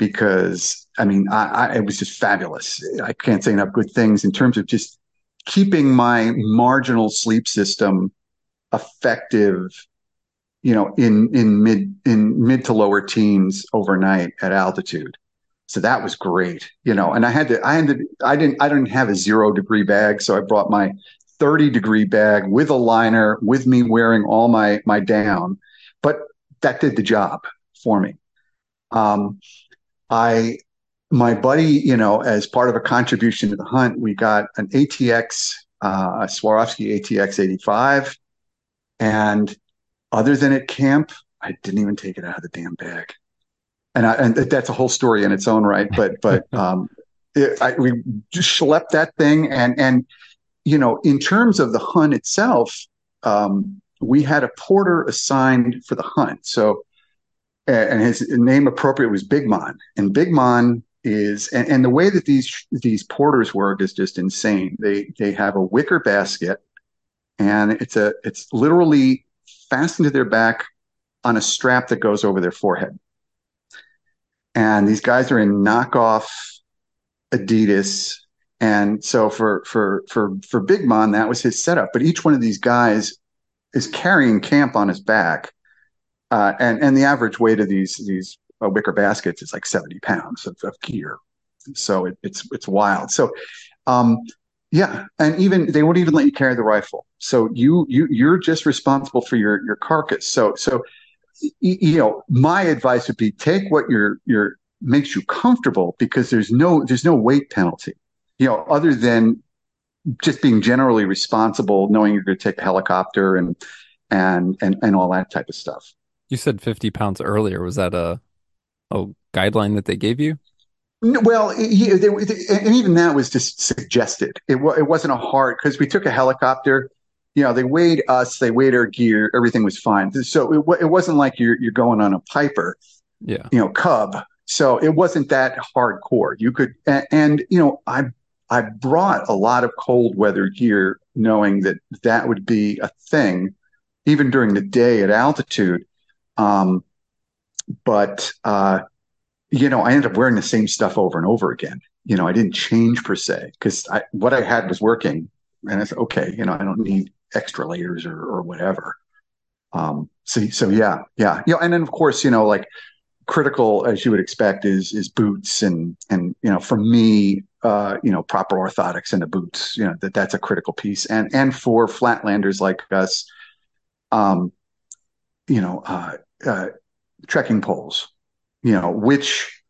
because I mean, I, I, it was just fabulous. I can't say enough good things in terms of just keeping my marginal sleep system effective you know in in mid in mid to lower teens overnight at altitude so that was great you know and i had to i had to i didn't i didn't have a zero degree bag so i brought my 30 degree bag with a liner with me wearing all my my down but that did the job for me um i my buddy you know as part of a contribution to the hunt we got an atx uh, a swarovski atx 85 and other than at camp, I didn't even take it out of the damn bag. And I, and that's a whole story in its own right. But but um, it, I, we just schlepped that thing, and and you know, in terms of the hunt itself, um, we had a porter assigned for the hunt. So, and his name appropriate was Big Mon, and Big Mon is and, and the way that these these porters work is just insane. They they have a wicker basket, and it's a it's literally fastened to their back on a strap that goes over their forehead. And these guys are in knockoff Adidas. And so for for for for Big Mon, that was his setup. But each one of these guys is carrying camp on his back. Uh, and and the average weight of these these uh, wicker baskets is like 70 pounds of, of gear. So it, it's it's wild. So um, yeah, and even they won't even let you carry the rifle. So you you you're just responsible for your your carcass. So so you know, my advice would be take what your your makes you comfortable because there's no there's no weight penalty. You know, other than just being generally responsible, knowing you're going to take a helicopter and and and and all that type of stuff. You said 50 pounds earlier. Was that a a guideline that they gave you? Well, yeah, they, and even that was just suggested. It, it wasn't a hard because we took a helicopter. You know, they weighed us, they weighed our gear, everything was fine. So it, it wasn't like you're you're going on a Piper, yeah, you know, Cub. So it wasn't that hardcore. You could, and, and you know, I I brought a lot of cold weather gear, knowing that that would be a thing, even during the day at altitude. Um, but uh, you know, I ended up wearing the same stuff over and over again. You know, I didn't change per se because what I had was working, and I said, okay, you know, I don't need extra layers or, or whatever. Um, so, so yeah, yeah, you know, and then of course, you know, like critical as you would expect is is boots and and you know, for me, uh, you know, proper orthotics and the boots, you know, that that's a critical piece, and and for flatlanders like us, um, you know, uh, uh trekking poles you know, which,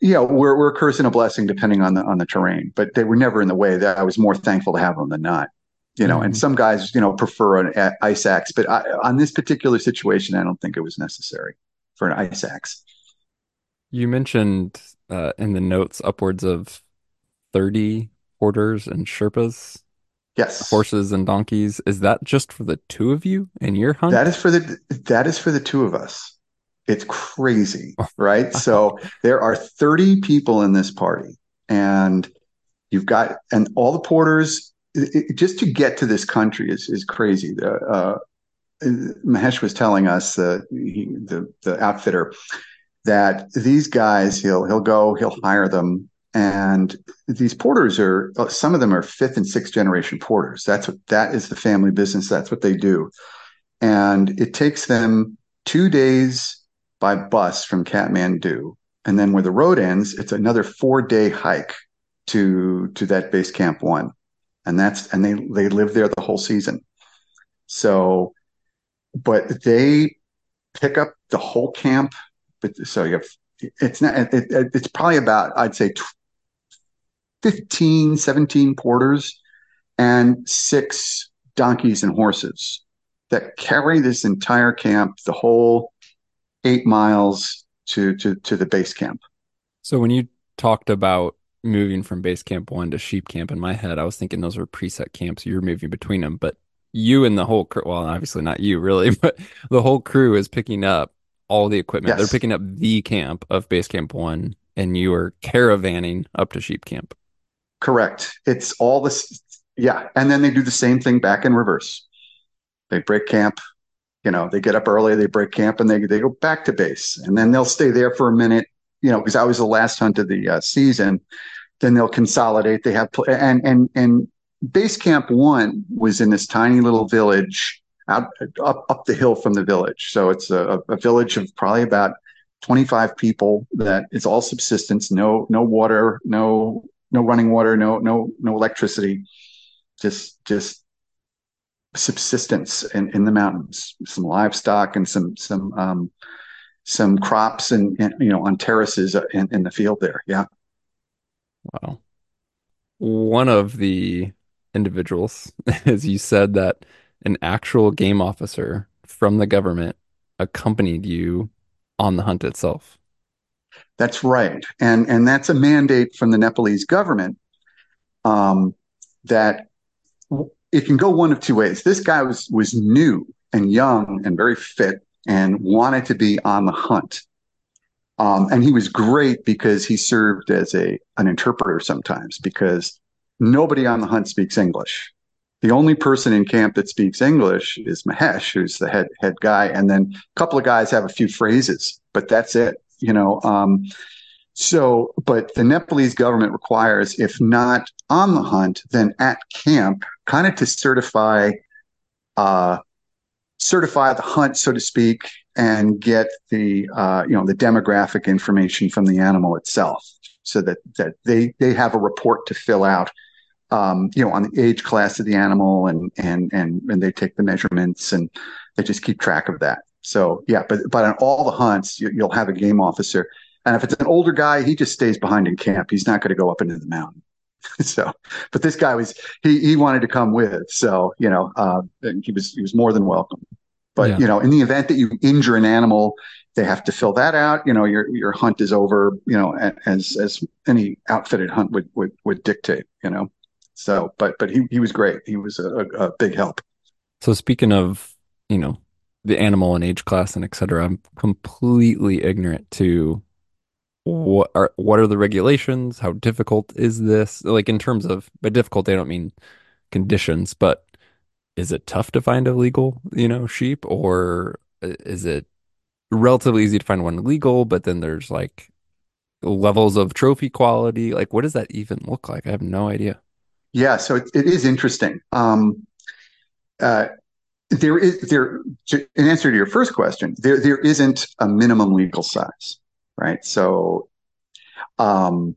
you know, were, were a curse and a blessing depending on the on the terrain, but they were never in the way. That I was more thankful to have them than not. You know, mm-hmm. and some guys, you know, prefer an ice axe, but I, on this particular situation, I don't think it was necessary for an ice axe. You mentioned uh, in the notes upwards of thirty porters and Sherpas. Yes, horses and donkeys. Is that just for the two of you in your hunt? That is for the that is for the two of us. It's crazy, right? so there are 30 people in this party, and you've got, and all the porters, it, just to get to this country is, is crazy. The, uh, Mahesh was telling us, uh, he, the, the outfitter, that these guys, he'll, he'll go, he'll hire them. And these porters are, some of them are fifth and sixth generation porters. That's what, that is the family business. That's what they do. And it takes them two days by bus from Kathmandu. And then where the road ends, it's another four day hike to to that base camp one. And that's and they they live there the whole season. So but they pick up the whole camp. But so you have it's not it, it, it's probably about I'd say 15, 17 porters and six donkeys and horses that carry this entire camp, the whole eight miles to to to the base camp. So when you talked about moving from base camp one to sheep camp in my head, I was thinking those were preset camps. You're moving between them, but you and the whole crew, well, obviously not you really, but the whole crew is picking up all the equipment. Yes. They're picking up the camp of base camp one and you are caravanning up to sheep camp. Correct. It's all this. Yeah. And then they do the same thing back in reverse. They break camp, you know, they get up early, they break camp, and they they go back to base, and then they'll stay there for a minute. You know, because I was the last hunt of the uh, season. Then they'll consolidate. They have and and and base camp one was in this tiny little village out up up the hill from the village. So it's a, a village of probably about 25 people that it's all subsistence, no no water, no no running water, no no no electricity, just just subsistence in, in the mountains, some livestock and some some um, some crops and, and, you know on terraces in, in the field there. Yeah. Wow. One of the individuals, as you said, that an actual game officer from the government accompanied you on the hunt itself. That's right, and and that's a mandate from the Nepalese government um, that it can go one of two ways. This guy was was new and young and very fit and wanted to be on the hunt. Um, and he was great because he served as a an interpreter sometimes because nobody on the hunt speaks English. The only person in camp that speaks English is Mahesh, who's the head head guy, and then a couple of guys have a few phrases, but that's it. You know, um, so, but the Nepalese government requires, if not on the hunt, then at camp, kind of to certify, uh, certify the hunt, so to speak, and get the uh, you know the demographic information from the animal itself, so that that they they have a report to fill out, um, you know, on the age class of the animal, and and and and they take the measurements and they just keep track of that. So yeah, but but on all the hunts, you, you'll have a game officer and if it's an older guy, he just stays behind in camp. He's not going to go up into the mountain. so, but this guy was he he wanted to come with. So you know, uh, he was he was more than welcome. But yeah. you know, in the event that you injure an animal, they have to fill that out. You know, your your hunt is over. You know, as as any outfitted hunt would would would dictate. You know, so but but he he was great. He was a, a big help. So speaking of you know the animal and age class and etc., I'm completely ignorant to what are what are the regulations? How difficult is this? Like in terms of by difficult, I don't mean conditions, but is it tough to find a legal, you know, sheep, or is it relatively easy to find one legal? But then there's like levels of trophy quality. Like, what does that even look like? I have no idea. Yeah, so it, it is interesting. Um, uh, there is there in answer to your first question, there there isn't a minimum legal size right? So, um,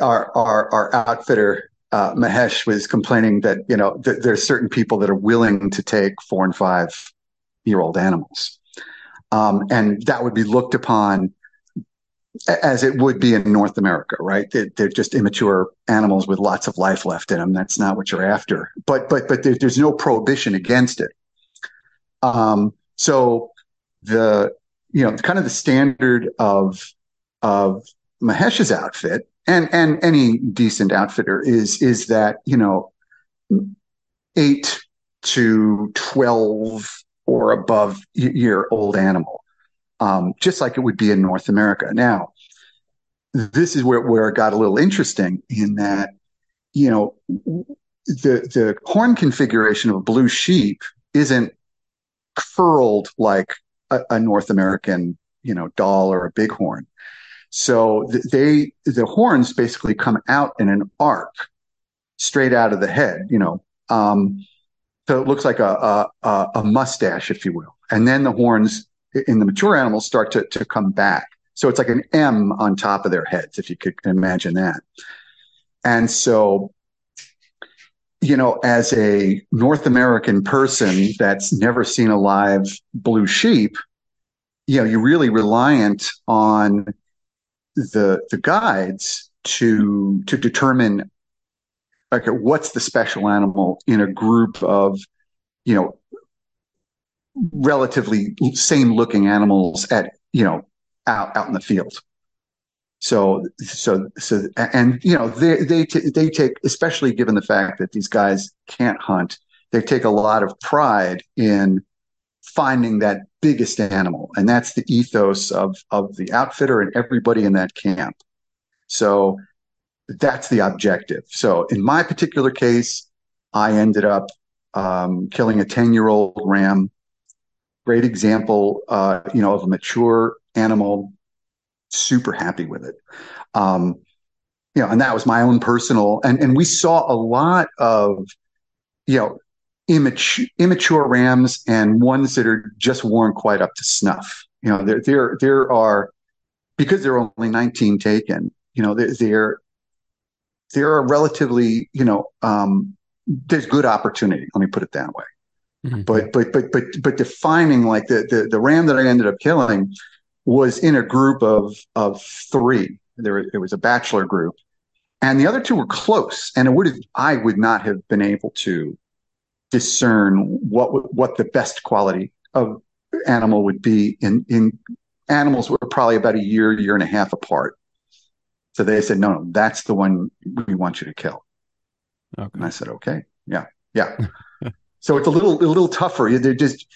our our our outfitter uh, Mahesh was complaining that you know th- there's certain people that are willing to take four and five year old animals, um, and that would be looked upon as it would be in North America, right? They're, they're, just immature animals with lots of life left in them. That's not what you're after. But but but there, there's no prohibition against it. Um, so the you know, kind of the standard of of Mahesh's outfit and and any decent outfitter is is that you know eight to twelve or above year old animal, um, just like it would be in North America. Now, this is where where it got a little interesting in that you know the the horn configuration of a blue sheep isn't curled like a, a North American, you know, Dall or a bighorn. So they the horns basically come out in an arc straight out of the head, you know. Um, so it looks like a, a, a mustache, if you will, and then the horns in the mature animals start to to come back. So it's like an M on top of their heads, if you could imagine that. And so you know, as a North American person that's never seen a live blue sheep, you know, you're really reliant on the the guides to to determine okay, what's the special animal in a group of, you know, relatively same looking animals at, you know, out out in the field. So, so, so, and you know, they they t- they take, especially given the fact that these guys can't hunt, they take a lot of pride in finding that biggest animal, and that's the ethos of of the outfitter and everybody in that camp. So, that's the objective. So, in my particular case, I ended up um, killing a ten year old ram. Great example, uh, you know, of a mature animal super happy with it. Um, you know, and that was my own personal, and, and we saw a lot of, you know, immature, immature rams and ones that are just weren't quite up to snuff. You know, there, there, there are, because there are only 19 taken, you know, there, there, there are relatively, you know, um, there's good opportunity. Let me put it that way. Mm-hmm. But, but, but, but, but defining like the, the, the ram that I ended up killing was in a group of, of three. There, it was a bachelor group and the other two were close and it would have, I would not have been able to discern what, what the best quality of animal would be in, in animals were probably about a year, year and a half apart. So they said, no, no, that's the one we want you to kill. Okay. And I said, okay, yeah, yeah. so it's a little, a little tougher. They're just,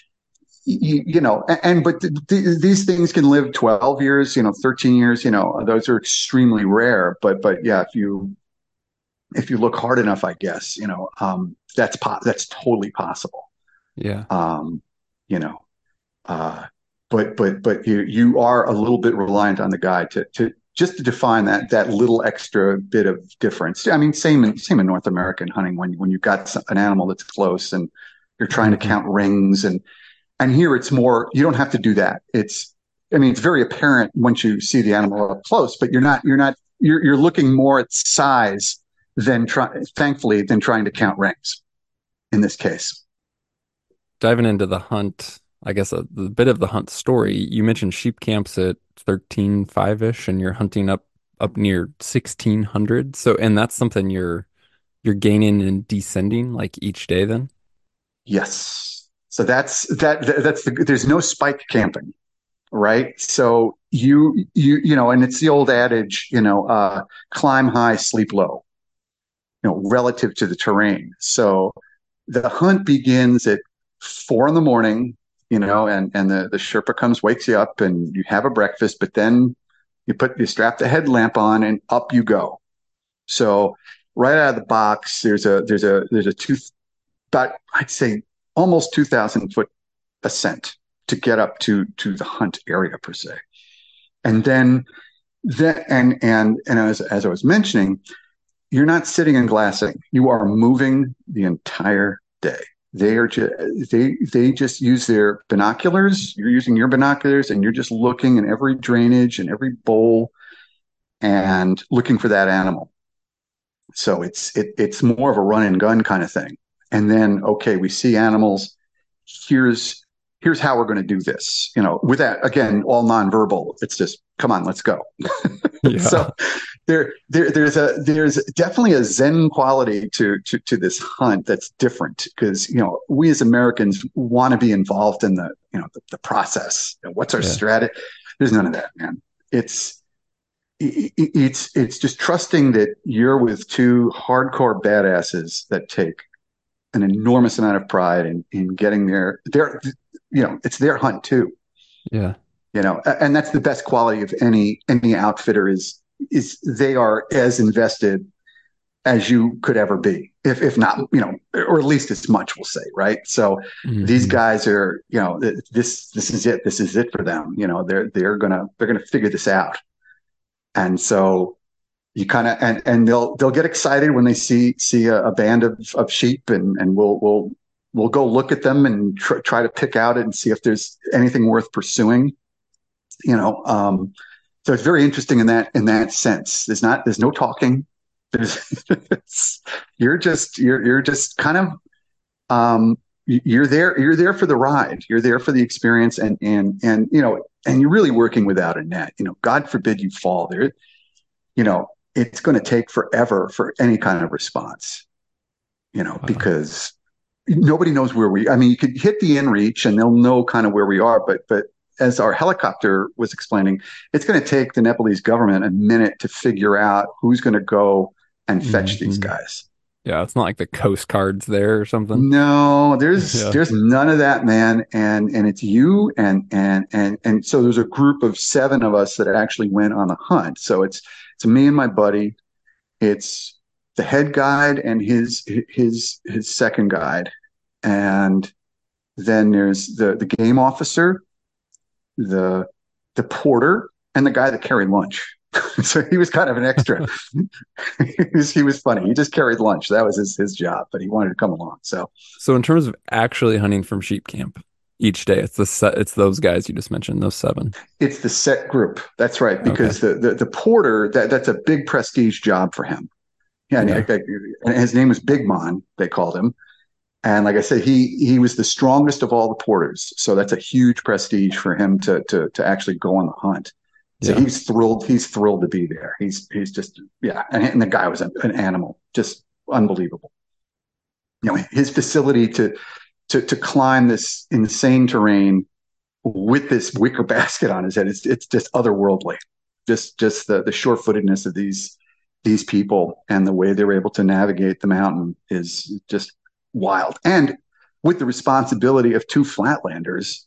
you, you know, and, but th- th- these things can live 12 years, you know, 13 years, you know, those are extremely rare. But, but yeah, if you, if you look hard enough, I guess, you know, um, that's, po- that's totally possible. Yeah. Um, you know, uh, but, but, but you, you are a little bit reliant on the guy to, to, just to define that that little extra bit of difference. I mean, same in same in North American hunting when when you've got an animal that's close and you're trying to mm-hmm. count rings and and here it's more you don't have to do that. It's I mean it's very apparent once you see the animal up close, but you're not you're not you're you're looking more at size than try thankfully than trying to count rings in this case. Diving into the hunt, I guess a, a bit of the hunt story. You mentioned sheep camps at 13 5 ish and you're hunting up up near 1600 so and that's something you're you're gaining and descending like each day then? Yes. So that's that that's the there's no spike camping right? So you you you know and it's the old adage you know uh climb high sleep low you know relative to the terrain. So the hunt begins at four in the morning you know, and and the the Sherpa comes, wakes you up, and you have a breakfast, but then you put you strap the headlamp on, and up you go. So right out of the box, there's a there's a there's a two, about I'd say almost two thousand foot ascent to get up to to the hunt area per se, and then that and and and as as I was mentioning, you're not sitting and glassing; you are moving the entire day. They are just they they just use their binoculars. You're using your binoculars, and you're just looking in every drainage and every bowl, and looking for that animal. So it's it, it's more of a run and gun kind of thing. And then okay, we see animals. Here's here's how we're going to do this. You know, with that again, all nonverbal. It's just come on, let's go. yeah. So there, there, there's a there's definitely a zen quality to to, to this hunt that's different because you know we as Americans want to be involved in the you know the, the process. What's our yeah. strategy? There's none of that, man. It's it's it's just trusting that you're with two hardcore badasses that take an enormous amount of pride in in getting their their you know it's their hunt too. Yeah you know and that's the best quality of any any outfitter is is they are as invested as you could ever be if if not you know or at least as much we'll say right? So mm-hmm. these guys are you know this this is it. This is it for them. You know they're they're gonna they're gonna figure this out. And so you kind of and and they'll they'll get excited when they see see a, a, band of of sheep and and we'll we'll we'll go look at them and tr- try to pick out it and see if there's anything worth pursuing you know, um, so it's very interesting in that in that sense. There's not there's no talking. There's you're just you're you're just kind of um, you're there you're there for the ride. You're there for the experience and and and you know and you're really working without a net. You know, God forbid you fall there. You know, it's going to take forever for any kind of response. You know, wow. because nobody knows where we. I mean, you could hit the inReach and they'll know kind of where we are, but but as our helicopter was explaining, it's going to take the Nepalese government a minute to figure out who's going to go and fetch mm-hmm. these guys. Yeah, it's not like the Coast Guard's there or something. No, there's yeah. there's none of that, man. And and it's you and and and and so there's a group of seven of us that actually went on the hunt. So it's it's me and my buddy. It's the head guide and his his his second guide, and then there's the the game officer the the porter and the guy that carried lunch. so he was kind of an extra. he, was, he was funny. He just carried lunch. That was his, his job, but he wanted to come along. So, so in terms of actually hunting from sheep camp each day, it's the set, it's those guys you just mentioned, those seven. It's the set group. That's right, because okay. the, the the porter that that's a big prestige job for him. Yeah, yeah. And, his name was Big Mon. They called him. And like I said, he he was the strongest of all the porters, so that's a huge prestige for him to to to actually go on the hunt. So yeah. he's thrilled. He's thrilled to be there. He's he's just yeah, and, and the guy was an, an animal, just unbelievable. You know, his facility to to to climb this insane terrain with this wicker basket on his head, it's it's just otherworldly. Just just the the sure footedness of these these people and the way they were able to navigate the mountain is just wild. And with the responsibility of two flatlanders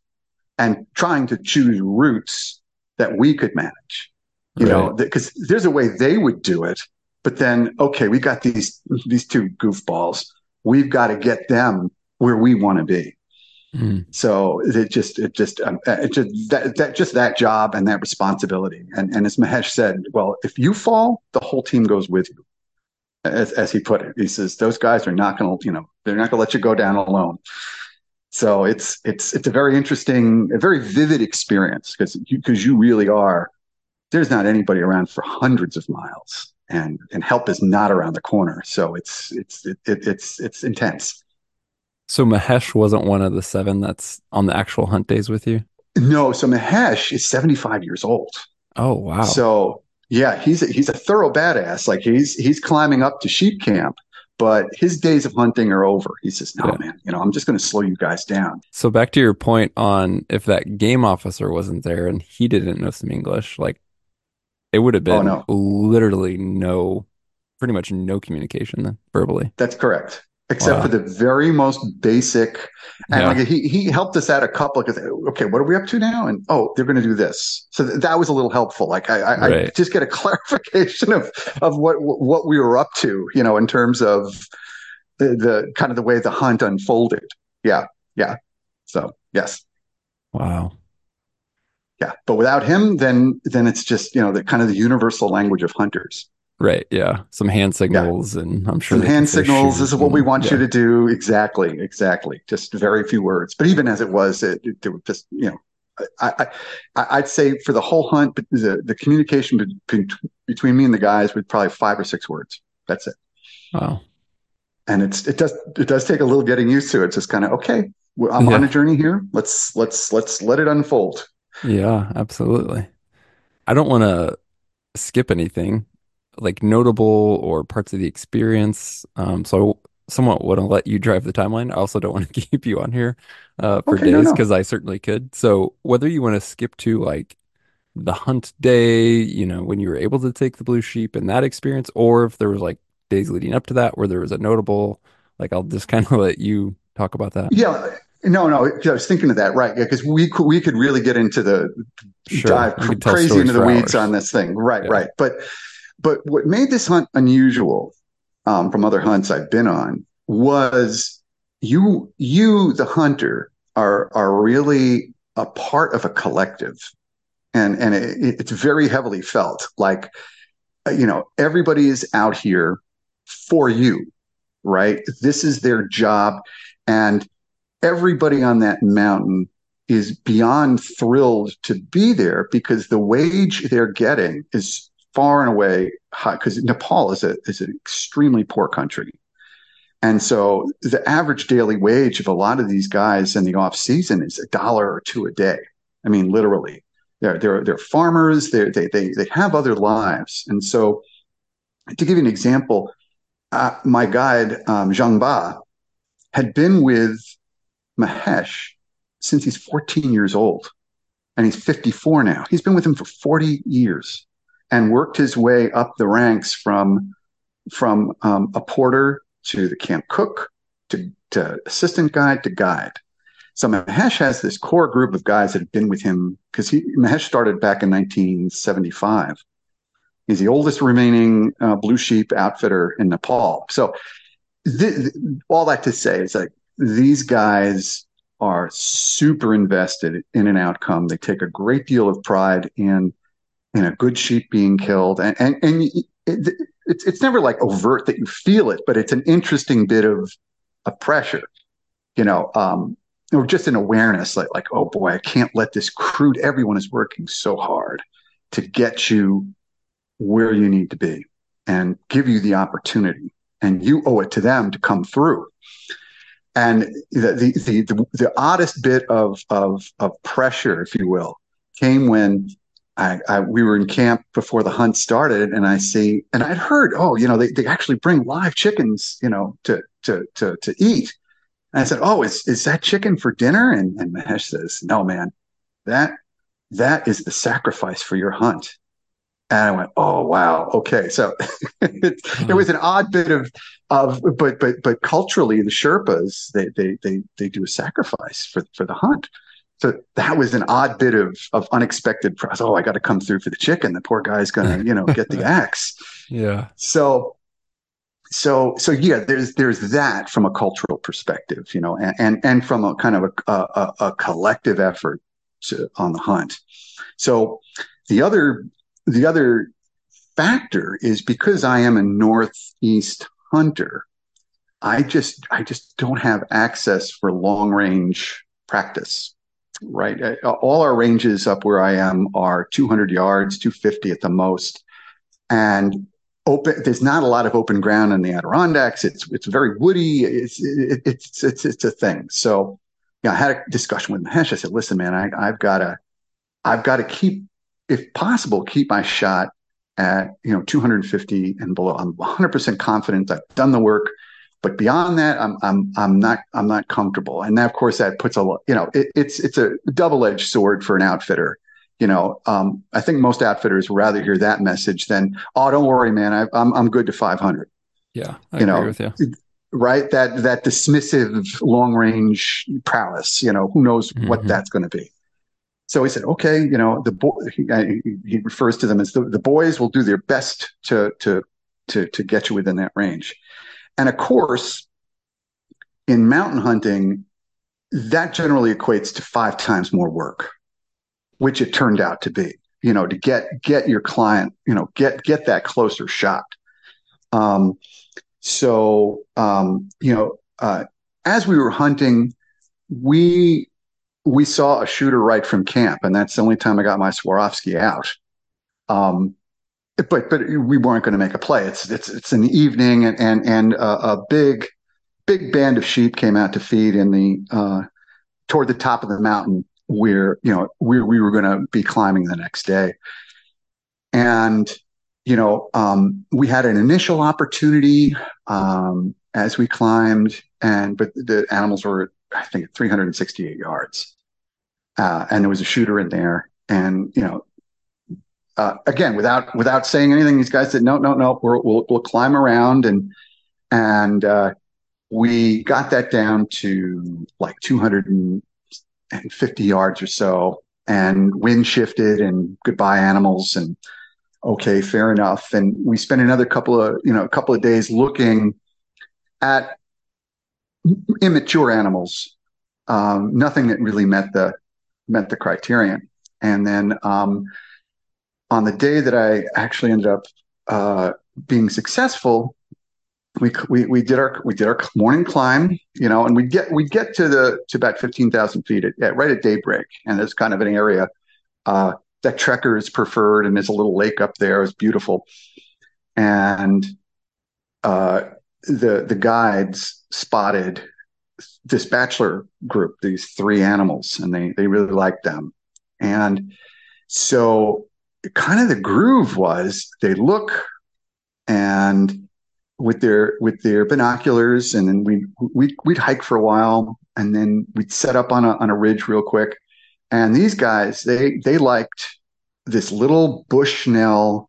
and trying to choose routes that we could manage, you right. know, because there's a way they would do it. But then, okay, we got these these two goofballs. We've got to get them where we want to be. Mm. So it just, it just, um, it just that, that, just that job and that responsibility. And and as Mahesh said, well, if you fall, the whole team goes with you as, as he put it. He says those guys are not going to, you know, they're not going to let you go down alone. So it's it's it's a very interesting, a very vivid experience because because you, you really are. There's not anybody around for hundreds of miles, and and help is not around the corner. So it's it's it, it, it's it's intense. So Mahesh wasn't one of the seven that's on the actual hunt days with you. No, so Mahesh is 75 years old. Oh wow! So yeah, he's a, he's a thorough badass. Like he's he's climbing up to sheep camp, but his days of hunting are over. He says, "No, yeah. man, you know, I'm just going to slow you guys down." So back to your point on if that game officer wasn't there and he didn't know some English, like it would have oh, been oh, no. literally no, pretty much no communication then verbally. That's correct except wow. for the very most basic. And yeah. like he he helped us out a couple because okay, what are we up to now? And oh, they're going to do this. So th- that was a little helpful. Like I, I, right. I, just get a clarification of of what what we were up to, you know, in terms of the, the kind of the way the hunt unfolded. Yeah, yeah. So yes. Wow. Yeah, but without him, then then it's just you know the kind of the universal language of hunters. Right. Yeah. Some hand signals, yeah. and I'm sure some hand signals. Is what we want yeah. you to do. Exactly. Exactly. Just very few words. But even as it was, it, it, it just you know, I, I would say for the whole hunt, the the communication between between me and the guys with probably five or six words. That's it. Wow. And it's it does it does take a little getting used to. It's just kind of okay. I'm yeah. on a journey here. Let's let's let's let it unfold. Yeah, absolutely. I don't want to skip anything like notable or parts of the experience. Um, so I somewhat want to let you drive the timeline. I also don't want to keep you on here uh, for okay, days because no, no. I certainly could. So whether you want to skip to like the hunt day, you know, when you were able to take the blue sheep and that experience, or if there was like days leading up to that where there was a notable, like I'll just kind of let you talk about that. Yeah. No, no, I was thinking of that, right? Yeah, because we could, we could really get into the sure. dive crazy into the weeds hours. on this thing, right? Yeah. Right, but but what made this hunt unusual um, from other hunts I've been on was you, you, the hunter, are are really a part of a collective, and and it, it's very heavily felt. Like, uh, you know, everybody is out here for you, right? This is their job, and everybody on that mountain is beyond thrilled to be there because the wage they're getting is far and away high because Nepal is a is an extremely poor country. And so the average daily wage of a lot of these guys in the off season is a dollar or two a day. I mean, literally. They're they're they're farmers, they they they they have other lives. And so to give you an example, uh, my guide, um, Zhang Ba, had been with Mahesh since he's 14 years old. And he's 54 now. He's been with him for 40 years and worked his way up the ranks from from um, a porter to the camp cook to, to assistant guide to guide. So Mahesh has this core group of guys that have been with him because he Mahesh started back in 1975. He's the oldest remaining uh, blue sheep outfitter in Nepal. So th- th- all that to say is like these guys are super invested in an outcome. They take a great deal of pride in you know, good sheep being killed, and and and it, it's it's never like overt that you feel it, but it's an interesting bit of of pressure, you know, um, or just an awareness, like like oh boy, I can't let this crude. Everyone is working so hard to get you where you need to be and give you the opportunity, and you owe it to them to come through. And the the the, the, the oddest bit of of of pressure, if you will, came when I, I, we were in camp before the hunt started, and I see, and I'd heard, oh, you know, they, they actually bring live chickens, you know, to to to to eat. And I said, oh, is is that chicken for dinner? And and Mahesh says, no, man, that that is the sacrifice for your hunt. And I went, oh wow, okay. So it, mm-hmm. it was an odd bit of of, but but but culturally, the Sherpas they they they they do a sacrifice for for the hunt. So that was an odd bit of of unexpected. Press. Oh, I got to come through for the chicken. The poor guy's gonna, you know, get the axe. Yeah. So, so, so yeah. There's there's that from a cultural perspective, you know, and and, and from a kind of a, a, a collective effort to, on the hunt. So the other the other factor is because I am a northeast hunter. I just I just don't have access for long range practice right? Uh, all our ranges up where I am are 200 yards, 250 at the most, and open. There's not a lot of open ground in the Adirondacks. It's it's very woody. It's it, it's it's it's a thing. So, yeah, I had a discussion with Mahesh. I said, "Listen, man, I, I've got to, I've got to keep, if possible, keep my shot at you know 250 and below. I'm 100 percent confident. I've done the work." But beyond that, I'm I'm I'm not I'm not comfortable. And that, of course, that puts a you know it, it's it's a double edged sword for an outfitter. You know, um, I think most outfitters rather hear that message than oh, don't worry, man, I, I'm, I'm good to 500. Yeah, I you know, with you. Right, that that dismissive long range prowess. You know, who knows mm-hmm. what that's going to be. So he said, okay, you know, the boy, he, he, refers to them as the, the boys will do their best to, to, to, to get you within that range. And of course, in mountain hunting, that generally equates to five times more work, which it turned out to be. You know, to get get your client, you know, get get that closer shot. Um, so um, you know, uh, as we were hunting, we we saw a shooter right from camp, and that's the only time I got my Swarovski out. Um, but but we weren't going to make a play. It's it's it's an evening, and and and a, a big big band of sheep came out to feed in the uh, toward the top of the mountain where you know we we were going to be climbing the next day, and you know um, we had an initial opportunity um, as we climbed, and but the animals were I think 368 yards, uh, and there was a shooter in there, and you know uh, again, without without saying anything, these guys said, "No, no, no, we will we'll climb around," and and uh, we got that down to like 250 yards or so, and wind shifted, and goodbye animals, and okay, fair enough. And we spent another couple of you know a couple of days looking at immature animals, um, nothing that really met the met the criterion, and then. Um, on the day that I actually ended up uh, being successful, we, we we did our we did our morning climb, you know, and we get we get to the to about fifteen thousand feet at, at, right at daybreak, and it's kind of an area uh, that trekkers preferred, and there's a little lake up there. It's beautiful, and uh, the the guides spotted this bachelor group, these three animals, and they they really liked them, and so kind of the groove was they look and with their with their binoculars and then we we we'd hike for a while and then we'd set up on a on a ridge real quick. And these guys they they liked this little bushnell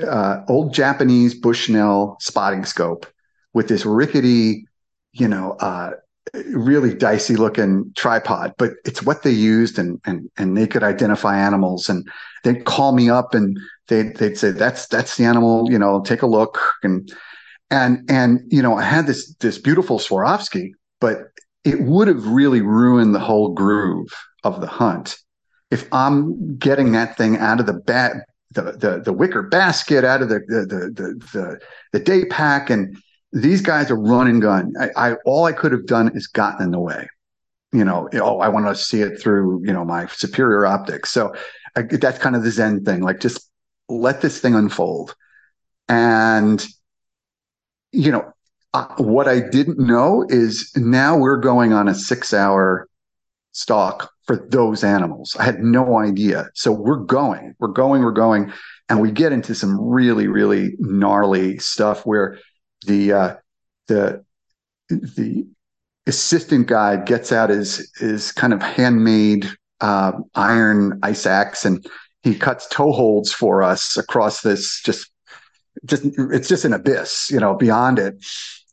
uh, old japanese bushnell spotting scope with this rickety you know uh, really dicey looking tripod, but it's what they used and and and they could identify animals and they'd call me up and they'd they'd say that's that's the animal, you know, take a look and and and you know, I had this this beautiful Swarovski, but it would have really ruined the whole groove of the hunt if I'm getting that thing out of the bag the, the, the wicker basket out of the, the, the, the, the day pack. And these guys are run and gun. I, I, all I could have done is gotten in the way. You know, oh, I want to see it through, you know, my superior optics. So I, that's kind of the Zen thing. Like just let this thing unfold. And, you know, what I didn't know is now we're going on a six hour stalk for those animals. I had no idea. So we're going, we're going, we're going. And we get into some really, really gnarly stuff where the, uh, the, the assistant guide gets out his, his kind of handmade, uh, iron ice axe and he cuts toe holds for us across this just, just, it's just an abyss, you know, beyond it.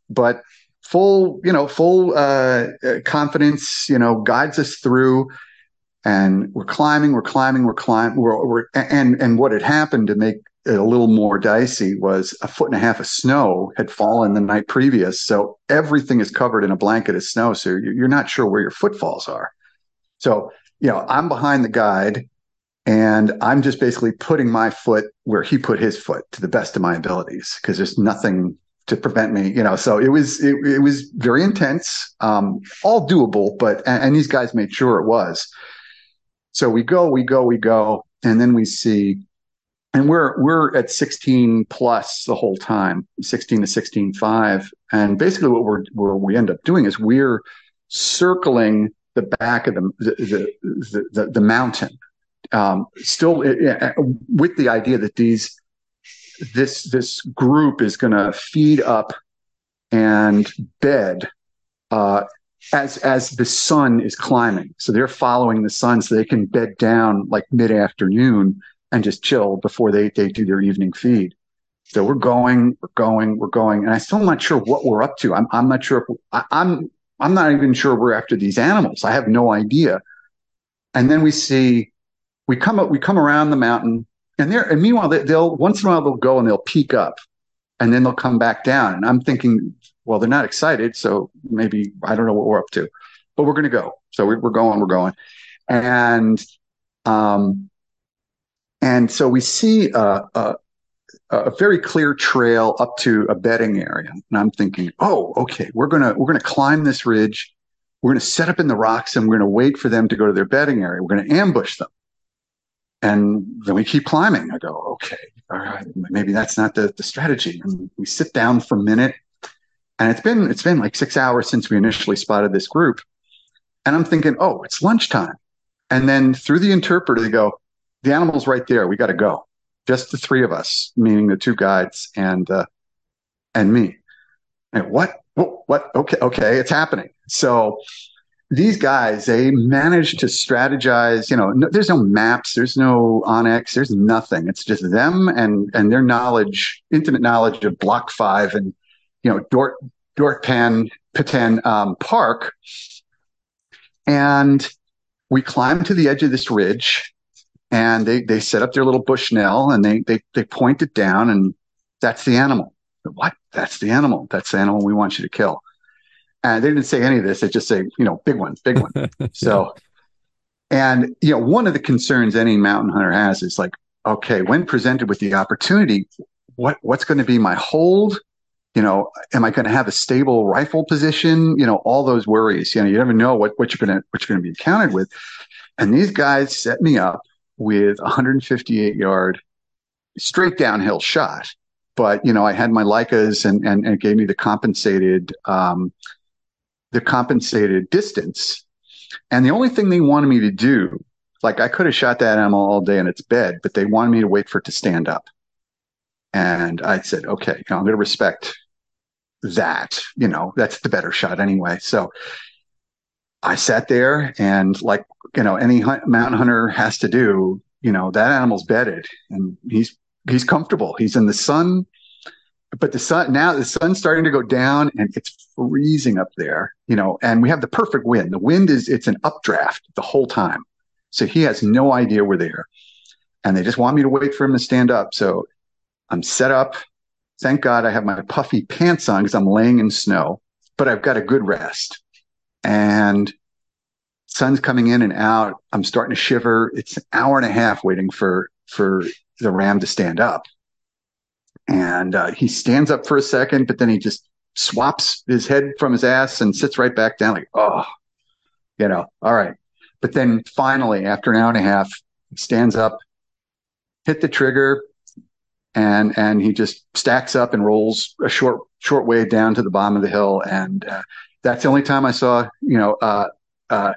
But full, you know, full uh, confidence, you know, guides us through. And we're climbing, we're climbing, we're climbing, we're, we're and and what had happened to make a little more dicey was a foot and a half of snow had fallen the night previous, so everything is covered in a blanket of snow, so you're not sure where your footfalls are. So you know, I'm behind the guide, and I'm just basically putting my foot where he put his foot to the best of my abilities because there's nothing to prevent me, you know. So it was it, it was very intense, um, all doable, but and, and these guys made sure it was. So we go, we go, we go, and then we see, and we're we're at 16 plus the whole time, 16 to 16 5 and basically what we're we end up doing is we're circling the back of the the the, the, the mountain, um, still uh, with the idea that these this this group is going to feed up and bed uh, as as the sun is climbing. So they're following the sun so they can bed down like mid afternoon and just chill before they they do their evening feed. So we're going, we're going, we're going, and I'm still not sure what we're up to. I'm I'm not sure if I, I'm I'm not even sure we're after these animals. I have no idea. And then we see we come up we come around the mountain and they're and meanwhile they, will once in a while they'll go and they'll peak up and then they'll come back down and i'm thinking well they're not excited so maybe i don't know what we're up to but we're going to go so we, are going we're going and um and so we see a, a, a very clear trail up to a bedding area and i'm thinking oh okay we're gonna we're gonna climb this ridge we're gonna set up in the rocks and we're gonna wait for them to go to their bedding area we're gonna ambush them and then we keep climbing. I go, okay, all right, maybe that's not the, the strategy. And we sit down for a minute. And it's been it's been like six hours since we initially spotted this group. And I'm thinking, oh, it's lunchtime. And then through the interpreter, they go, the animal's right there. We got to go. Just the three of us, meaning the two guides and uh, and me. And what? What? Okay, okay, it's happening. So these guys they manage to strategize you know no, there's no maps there's no onX there's nothing it's just them and and their knowledge intimate knowledge of block five and you know dort dortpan patan um, park and we climb to the edge of this ridge and they they set up their little bushnell and they they they point it down and that's the animal what that's the animal that's the animal we want you to kill and they didn't say any of this. They just say, you know, big one, big one. so, and, you know, one of the concerns any mountain hunter has is like, okay, when presented with the opportunity, what, what's going to be my hold? You know, am I going to have a stable rifle position? You know, all those worries, you know, you never know what, what you're going to, what you're going to be encountered with. And these guys set me up with 158 yard straight downhill shot. But, you know, I had my Leicas and, and, and it gave me the compensated, um, the compensated distance. And the only thing they wanted me to do, like I could have shot that animal all day in its bed, but they wanted me to wait for it to stand up. And I said, okay, you know, I'm going to respect that. You know, that's the better shot anyway. So I sat there and like, you know, any hunt, mountain hunter has to do, you know, that animal's bedded and he's, he's comfortable. He's in the sun but the sun now the sun's starting to go down and it's freezing up there you know and we have the perfect wind. The wind is it's an updraft the whole time. So he has no idea we're there. And they just want me to wait for him to stand up. So i'm set up. Thank god i have my puffy pants on because i'm laying in snow but i've got a good rest and sun's coming in and out i'm starting to shiver it's an hour and a half waiting for for the ram to stand up. And uh, he stands up for a second, but then he just swaps his head from his ass and sits right back down, like, oh, you know, all right. But then finally, after an hour and a half, he stands up, hit the trigger, and and he just stacks up and rolls a short short way down to the bottom of the hill. And uh, that's the only time I saw, you know, uh, uh,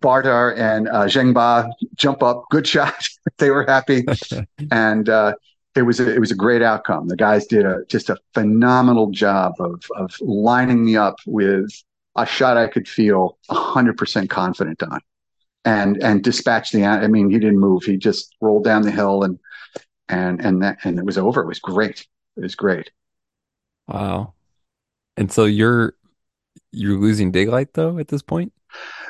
Bardar and uh, Zhengba jump up. Good shot. they were happy, and uh, it was a, it was a great outcome. The guys did a just a phenomenal job of of lining me up with a shot I could feel hundred percent confident on, and and dispatch the. I mean, he didn't move. He just rolled down the hill and and and that and it was over. It was great. It was great. Wow. And so you're you're losing daylight though at this point.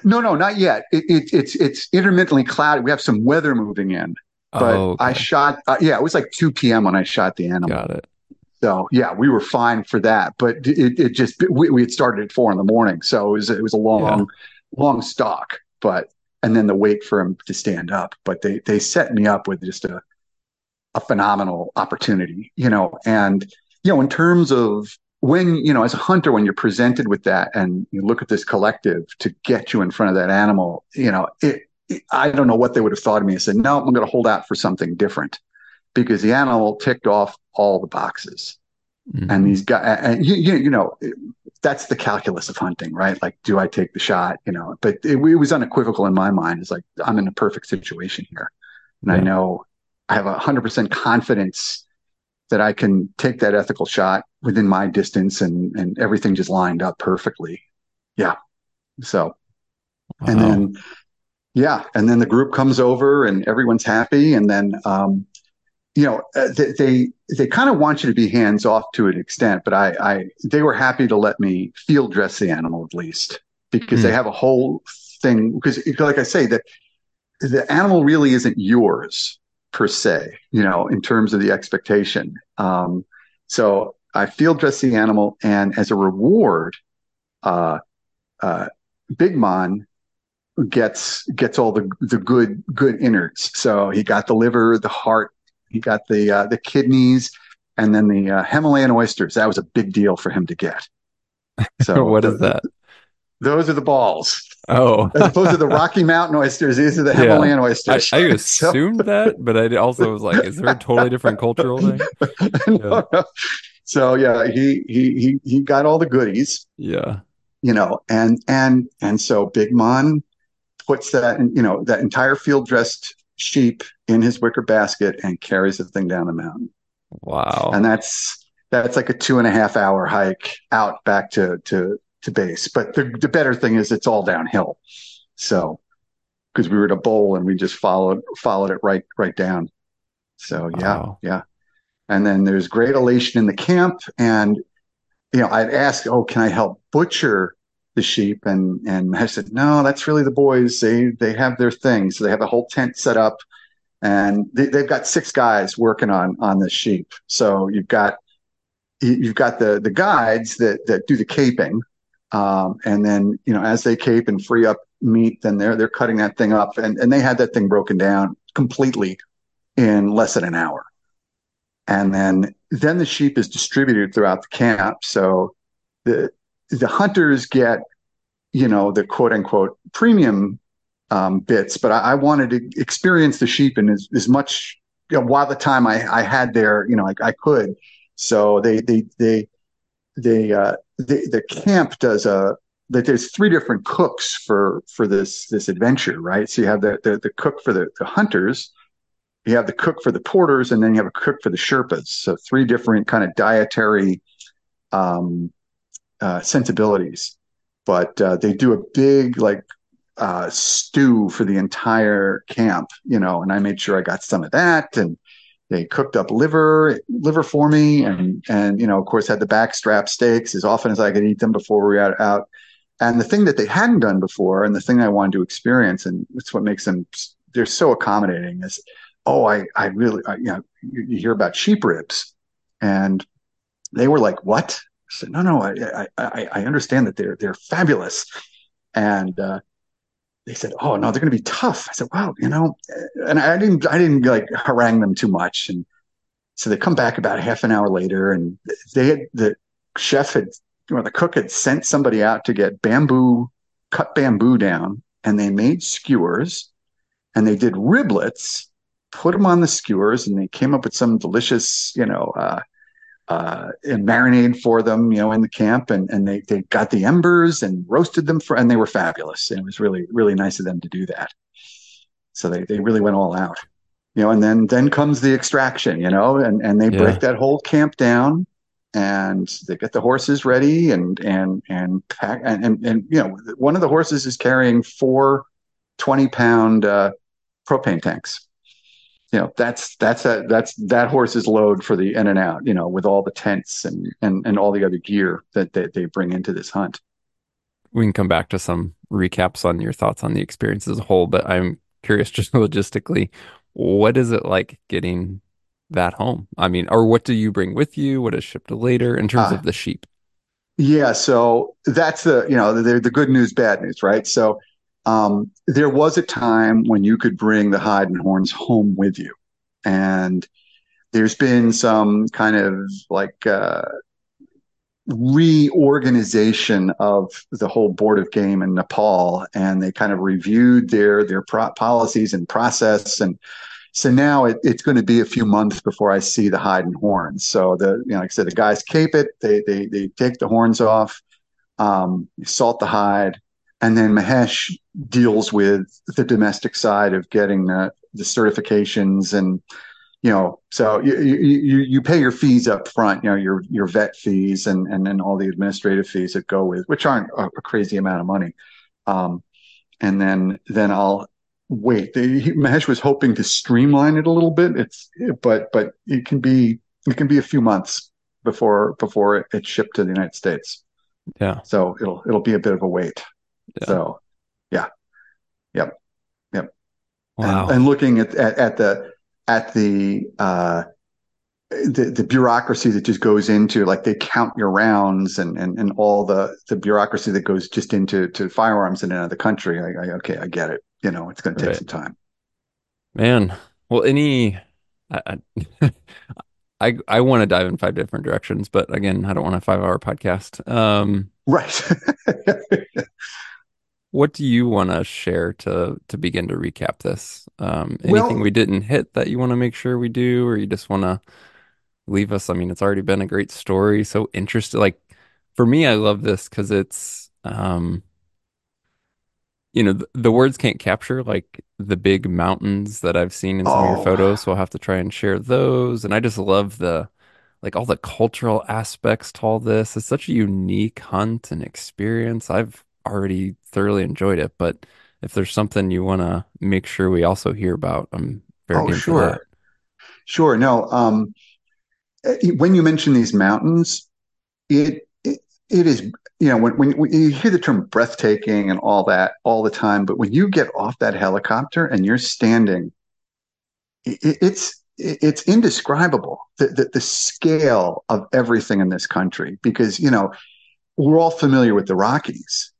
No, no, not yet. It, it, it's it's intermittently cloudy. We have some weather moving in, but oh, okay. I shot. Uh, yeah, it was like two p.m. when I shot the animal. Got it. So yeah, we were fine for that. But it, it just we, we had started at four in the morning, so it was it was a long yeah. long stalk. But and then the wait for him to stand up. But they they set me up with just a a phenomenal opportunity, you know. And you know, in terms of when you know as a hunter when you're presented with that and you look at this collective to get you in front of that animal you know it, it, i don't know what they would have thought of me i said no i'm going to hold out for something different. Because the animal ticked off all the boxes. Mm-hmm. and these guys and you, you, you know that's the calculus of hunting right? Like do i take the shot you know? But it, it was unequivocal in my mind. It's like i'm in a perfect situation here. And yeah. i know i have a 100% confidence that I can take that ethical shot within my distance and and everything just lined up perfectly. Yeah. So wow. and then yeah, and then the group comes over and everyone's happy and then um you know uh, they they, they kind of want you to be hands off to an extent, but I I they were happy to let me field dress the animal at least because mm. they hmm. have a whole thing because like I say that the animal really isn't yours per se, you know, in terms of the expectation. Um, so I field dress the animal, and as a reward, uh, uh, Big Mon gets gets all the the good good innards. So he got the liver, the heart, he got the uh, the kidneys, and then the uh, Himalayan oysters. That was a big deal for him to get. So what is that? Those are the balls. Oh, as opposed to the Rocky Mountain oysters, these are the Himalayan yeah. oysters. I, I assumed so, that, but I also was like, is there a totally different cultural thing? no, no. So yeah, he he he he got all the goodies. Yeah, you know, and and and so Big Mon puts that you know that entire field dressed sheep in his wicker basket and carries the thing down the mountain. Wow, and that's that's like a two and a half hour hike out back to to to base. But the, the better thing is it's all downhill. So because we were at a bowl and we just followed followed it right right down. So yeah, wow. yeah. And then there's great elation in the camp. And you know, I'd ask, oh, can I help butcher the sheep? And and I said, no, that's really the boys. They they have their thing. So they have a whole tent set up and they, they've got six guys working on on the sheep. So you've got you've got the the guides that that do the caping um, and then, you know, as they cape and free up meat, then they're they're cutting that thing up, and and they had that thing broken down completely in less than an hour. And then then the sheep is distributed throughout the camp. So the the hunters get, you know, the quote unquote premium um, bits, but I, I, wanted to experience the sheep in as, as much you know, while the time I, I had there, you know, I, I could. So they they they they uh, the, the camp does a that there's three different cooks for for this this adventure, right? So you have the the, the cook for the, the hunters, you have the cook for the porters, and then you have a cook for the Sherpas. So three different kind of dietary um, uh, sensibilities. But uh, they do a big like uh, stew for the entire camp, you know, and I made sure I got some of that and they cooked up liver liver for me and and you know of course had the backstrap steaks as often as i could eat them before we got out. And the thing that they hadn't done before and the thing i wanted to experience and it's what makes them they're so accommodating is oh i i really I, you know you, you, hear about sheep ribs. And they were like what? I said no no i i i, I understand that they're they're fabulous. And uh they said, "Oh no, they're going to be tough." I said, "Well, you know," and I didn't I didn't like harangue them too much, and so they come back about half an hour later, and they had the chef had or the cook had sent somebody out to get bamboo, cut bamboo down, and they made skewers, and they did riblets, put them on the skewers, and they came up with some delicious, you know. Uh, uh, and marinade for them, you know, in the camp, and and they they got the embers and roasted them for, and they were fabulous. And it was really really nice of them to do that. So they they really went all out, you know. And then then comes the extraction, you know, and and they yeah. break that whole camp down, and they get the horses ready, and and and pack, and and, and you know, one of the horses is carrying four 20 pound uh, propane tanks you know that's that's a, that's that horse's load for the in and out you know with all the tents and and, and all the other gear that they, they bring into this hunt. We can come back to some recaps on your thoughts on the experience as a whole but i'm curious just logistically what is it like getting that home? I mean or what do you bring with you? What is shipped later in terms uh, of the sheep? Yeah so that's the you know the, the good news bad news right? So um, there was a time when you could bring the hide and horns home with you. And there's been some kind of like uh, reorganization of the whole board of game in Nepal, and they kind of reviewed their their pro- policies and process. And so now it, it's going to be a few months before I see the hide and horns. So the you know, like I said, the guys cape it, they they they take the horns off, um, salt the hide, and then Mahesh deals with the domestic side of getting the, the certifications and you know so you, you you pay your fees up front you know your your vet fees and and then all the administrative fees that go with which aren't a, a crazy amount of money. Um, and then then I'll wait. The, he, Mahesh was hoping to streamline it a little bit. It's but but it can be it can be a few months before before it's shipped to the United States. Yeah. So it'll it'll be a bit of a wait yeah. So, yeah, yep, yep. Wow. And, and looking at, at, at the at the uh, the, the bureaucracy that just goes into like they count your rounds and, and, and all the, the bureaucracy that goes just into to firearms in another country. I, I, okay, I get it. You know, it's going to take right. some time. Man, well, any, I, I, I want to dive in five different directions, but again, I don't want a five hour podcast. Um, right. what do you want to share to to begin to recap this? Um, anything well, we didn't hit that you want to make sure we do, or you just want to leave us? I mean, it's already been a great story. So interested. Like for me, I love this because it's, um, you know, the, the, words can't capture like the big mountains that I've seen in some oh. of your photos. So I'll have to try and share those. And I just love the like all the cultural aspects to all this. It's such a unique hunt and experience. I've already thoroughly enjoyed it, but if there's something you want to make sure we also hear about, I'm very oh, sure. Sure. No. Um, eh, when you mention these mountains, it, it it is you know when, when, when you hear the term breathtaking and all that all the time, but when you get off that helicopter and you're standing, it, it's it's indescribable the, the, the scale of everything in this country because you know we're all familiar with the Rockies,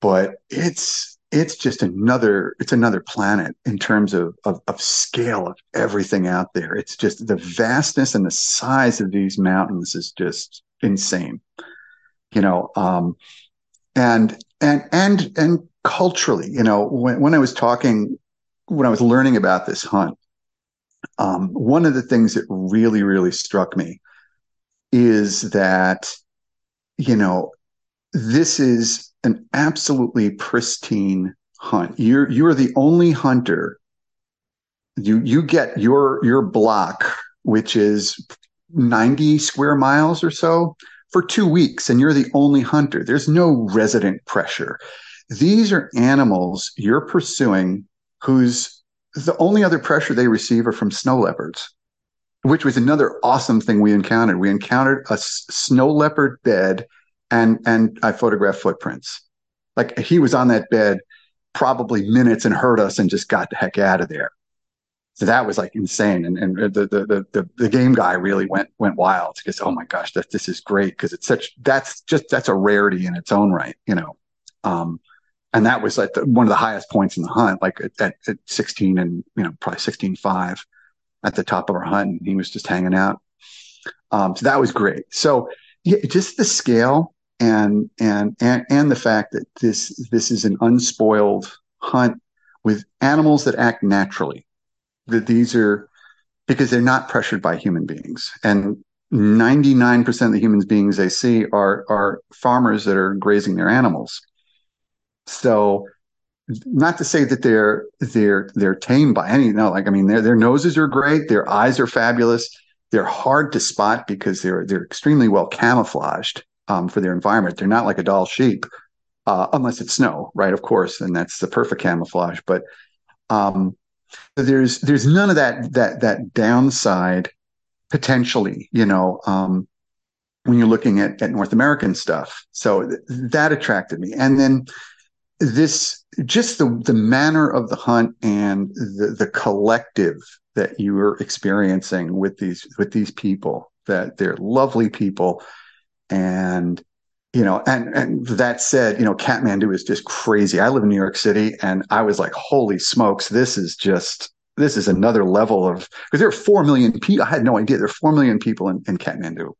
but it's it's just another it's another planet in terms of, of, of scale of everything out there. It's just the vastness and the size of these mountains is just insane. You know, um, and and and and culturally, you know, when when I was talking when I was learning about this hunt, um, one of the things that really really struck me is that you know this is an absolutely pristine hunt. You're you're the only hunter. You you get your your block, which is 90 square miles or so, for two weeks, and you're the only hunter. There's no resident pressure. These are animals you're pursuing whose the only other pressure they receive are from snow leopards, which was another awesome thing we encountered. We encountered a snow leopard bed and and I photographed footprints. Like he was on that bed probably minutes and heard us and just got the heck out of there. So that was like insane. And and the the the the, game guy really went went wild because oh my gosh, that this is great because it's such that's just that's a rarity in its own right, you know. Um, and that was like the, one of the highest points in the hunt, like at, at 16 and you know probably 16.5 at the top of our hunt. And he was just hanging out. Um, so that was great. So yeah, just the scale and and and and the fact that this this is an unspoiled hunt with animals that act naturally. That these are because they're not pressured by human beings, and 99% of the human beings they see are are farmers that are grazing their animals. So not to say that they're they're they're tame by any no like I mean their their noses are great, their eyes are fabulous. They're hard to spot because they're they're extremely well camouflaged um, for their environment. They're not like a Dall sheep, uh, unless it's snow, right? Of course, and that's the perfect camouflage. But um, there's there's none of that that that downside potentially, you know, um, when you're looking at, at North American stuff. So th- that attracted me, and then this just the the manner of the hunt and the the collective that you were experiencing with these with these people that they're lovely people and you know and and that said you know kathmandu is just crazy i live in new york city and i was like holy smokes this is just this is another level of because there are 4 million people i had no idea there are 4 million people in, in kathmandu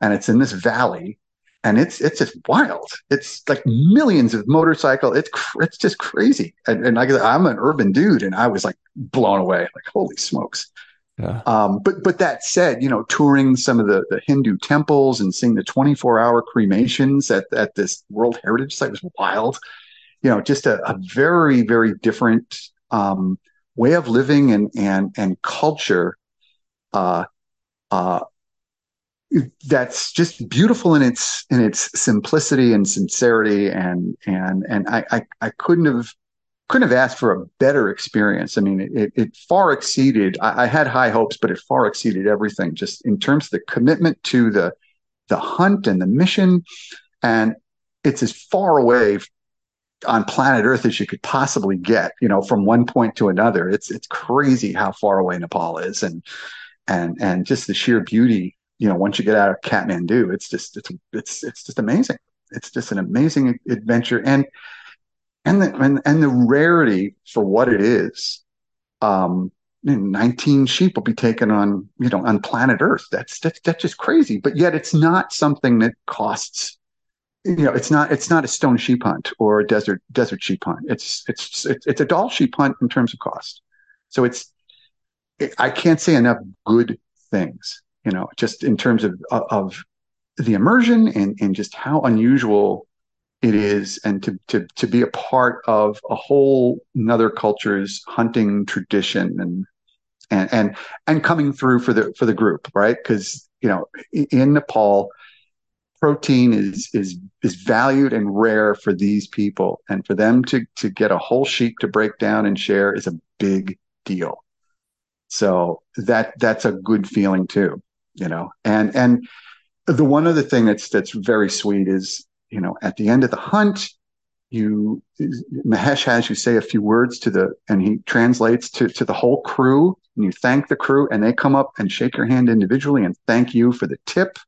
and it's in this valley and it's it's just wild. It's like millions of motorcycle. It's it's just crazy. And, and I, I'm an urban dude, and I was like blown away. Like holy smokes. Yeah. Um, but but that said, you know, touring some of the, the Hindu temples and seeing the 24 hour cremations at at this World Heritage Site was wild. You know, just a, a very very different um, way of living and and and culture. Uh, uh, that's just beautiful in its in its simplicity and sincerity and and and I I, I couldn't have couldn't have asked for a better experience. I mean, it, it far exceeded. I, I, had high hopes, but it far exceeded everything. Just in terms of the commitment to the the hunt and the mission, and it's as far away on planet Earth as you could possibly get. You know, from one point to another. It's it's crazy how far away Nepal is, and and and just the sheer beauty you know, once you get out of Kathmandu, it's just it's it's it's just amazing. It's just an amazing adventure, and and the and, and the rarity for what it is. Um, 19 sheep will be taken on you know on planet Earth. That's that's that's just crazy. But yet it's not something that costs. You know, it's not it's not a stone sheep hunt or a desert desert sheep hunt. It's it's it's, it's a Dall sheep hunt in terms of cost. So it's it, I can't say enough good things you know, just in terms of of the immersion and and just how unusual it is, and to to to be a part of a whole another culture's hunting tradition and and and and coming through for the for the group, right? Because you know, in Nepal, protein is is is valued and rare for these people, and for them to to get a whole sheep to break down and share is a big deal. So that that's a good feeling too you know and and the one other thing that's that's very sweet is you know at the end of the hunt you mahesh has you say a few words to the and he translates to to the whole crew and you thank the crew and they come up and shake your hand individually and thank you for the tip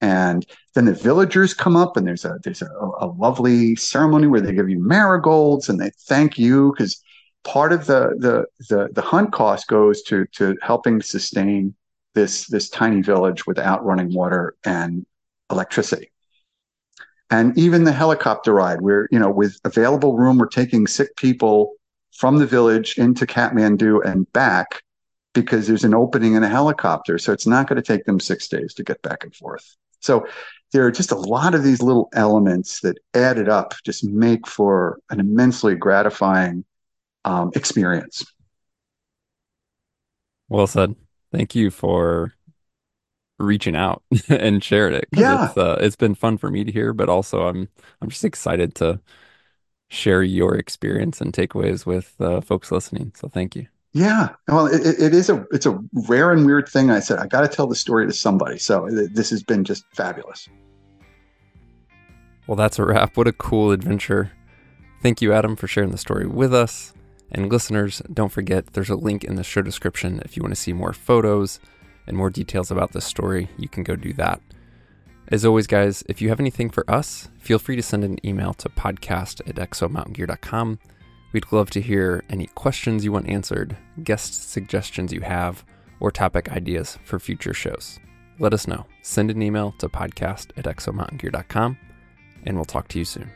and then the villagers come up and there's a there's a, a lovely ceremony where they give you marigolds and they thank you because part of the, the the the hunt cost goes to to helping sustain this this tiny village without running water and electricity. And even the helicopter ride, where you know, with available room, we're taking sick people from the village into Kathmandu and back because there's an opening in a helicopter. So it's not going to take them six days to get back and forth. So there are just a lot of these little elements that added up just make for an immensely gratifying um, experience. Well said thank you for reaching out and sharing it. Yeah, it's, uh, it's been fun for me to hear, but also I'm I'm just excited to share your experience and takeaways with uh, folks listening. So thank you. Yeah, well, it, it is a it's a rare and weird thing. I said I got to tell the story to somebody. So this has been just fabulous. Well, that's a wrap. What a cool adventure. Thank you, Adam, for sharing the story with us. And listeners, don't forget there's a link in the show description if you want to see more photos and more details about this story. You can go do that. As always, guys, if you have anything for us, feel free to send an email to podcast at exomountaingear.com. We'd love to hear any questions you want answered, guest suggestions you have, or topic ideas for future shows. Let us know. Send an email to podcast at exomountaingear.com, and we'll talk to you soon.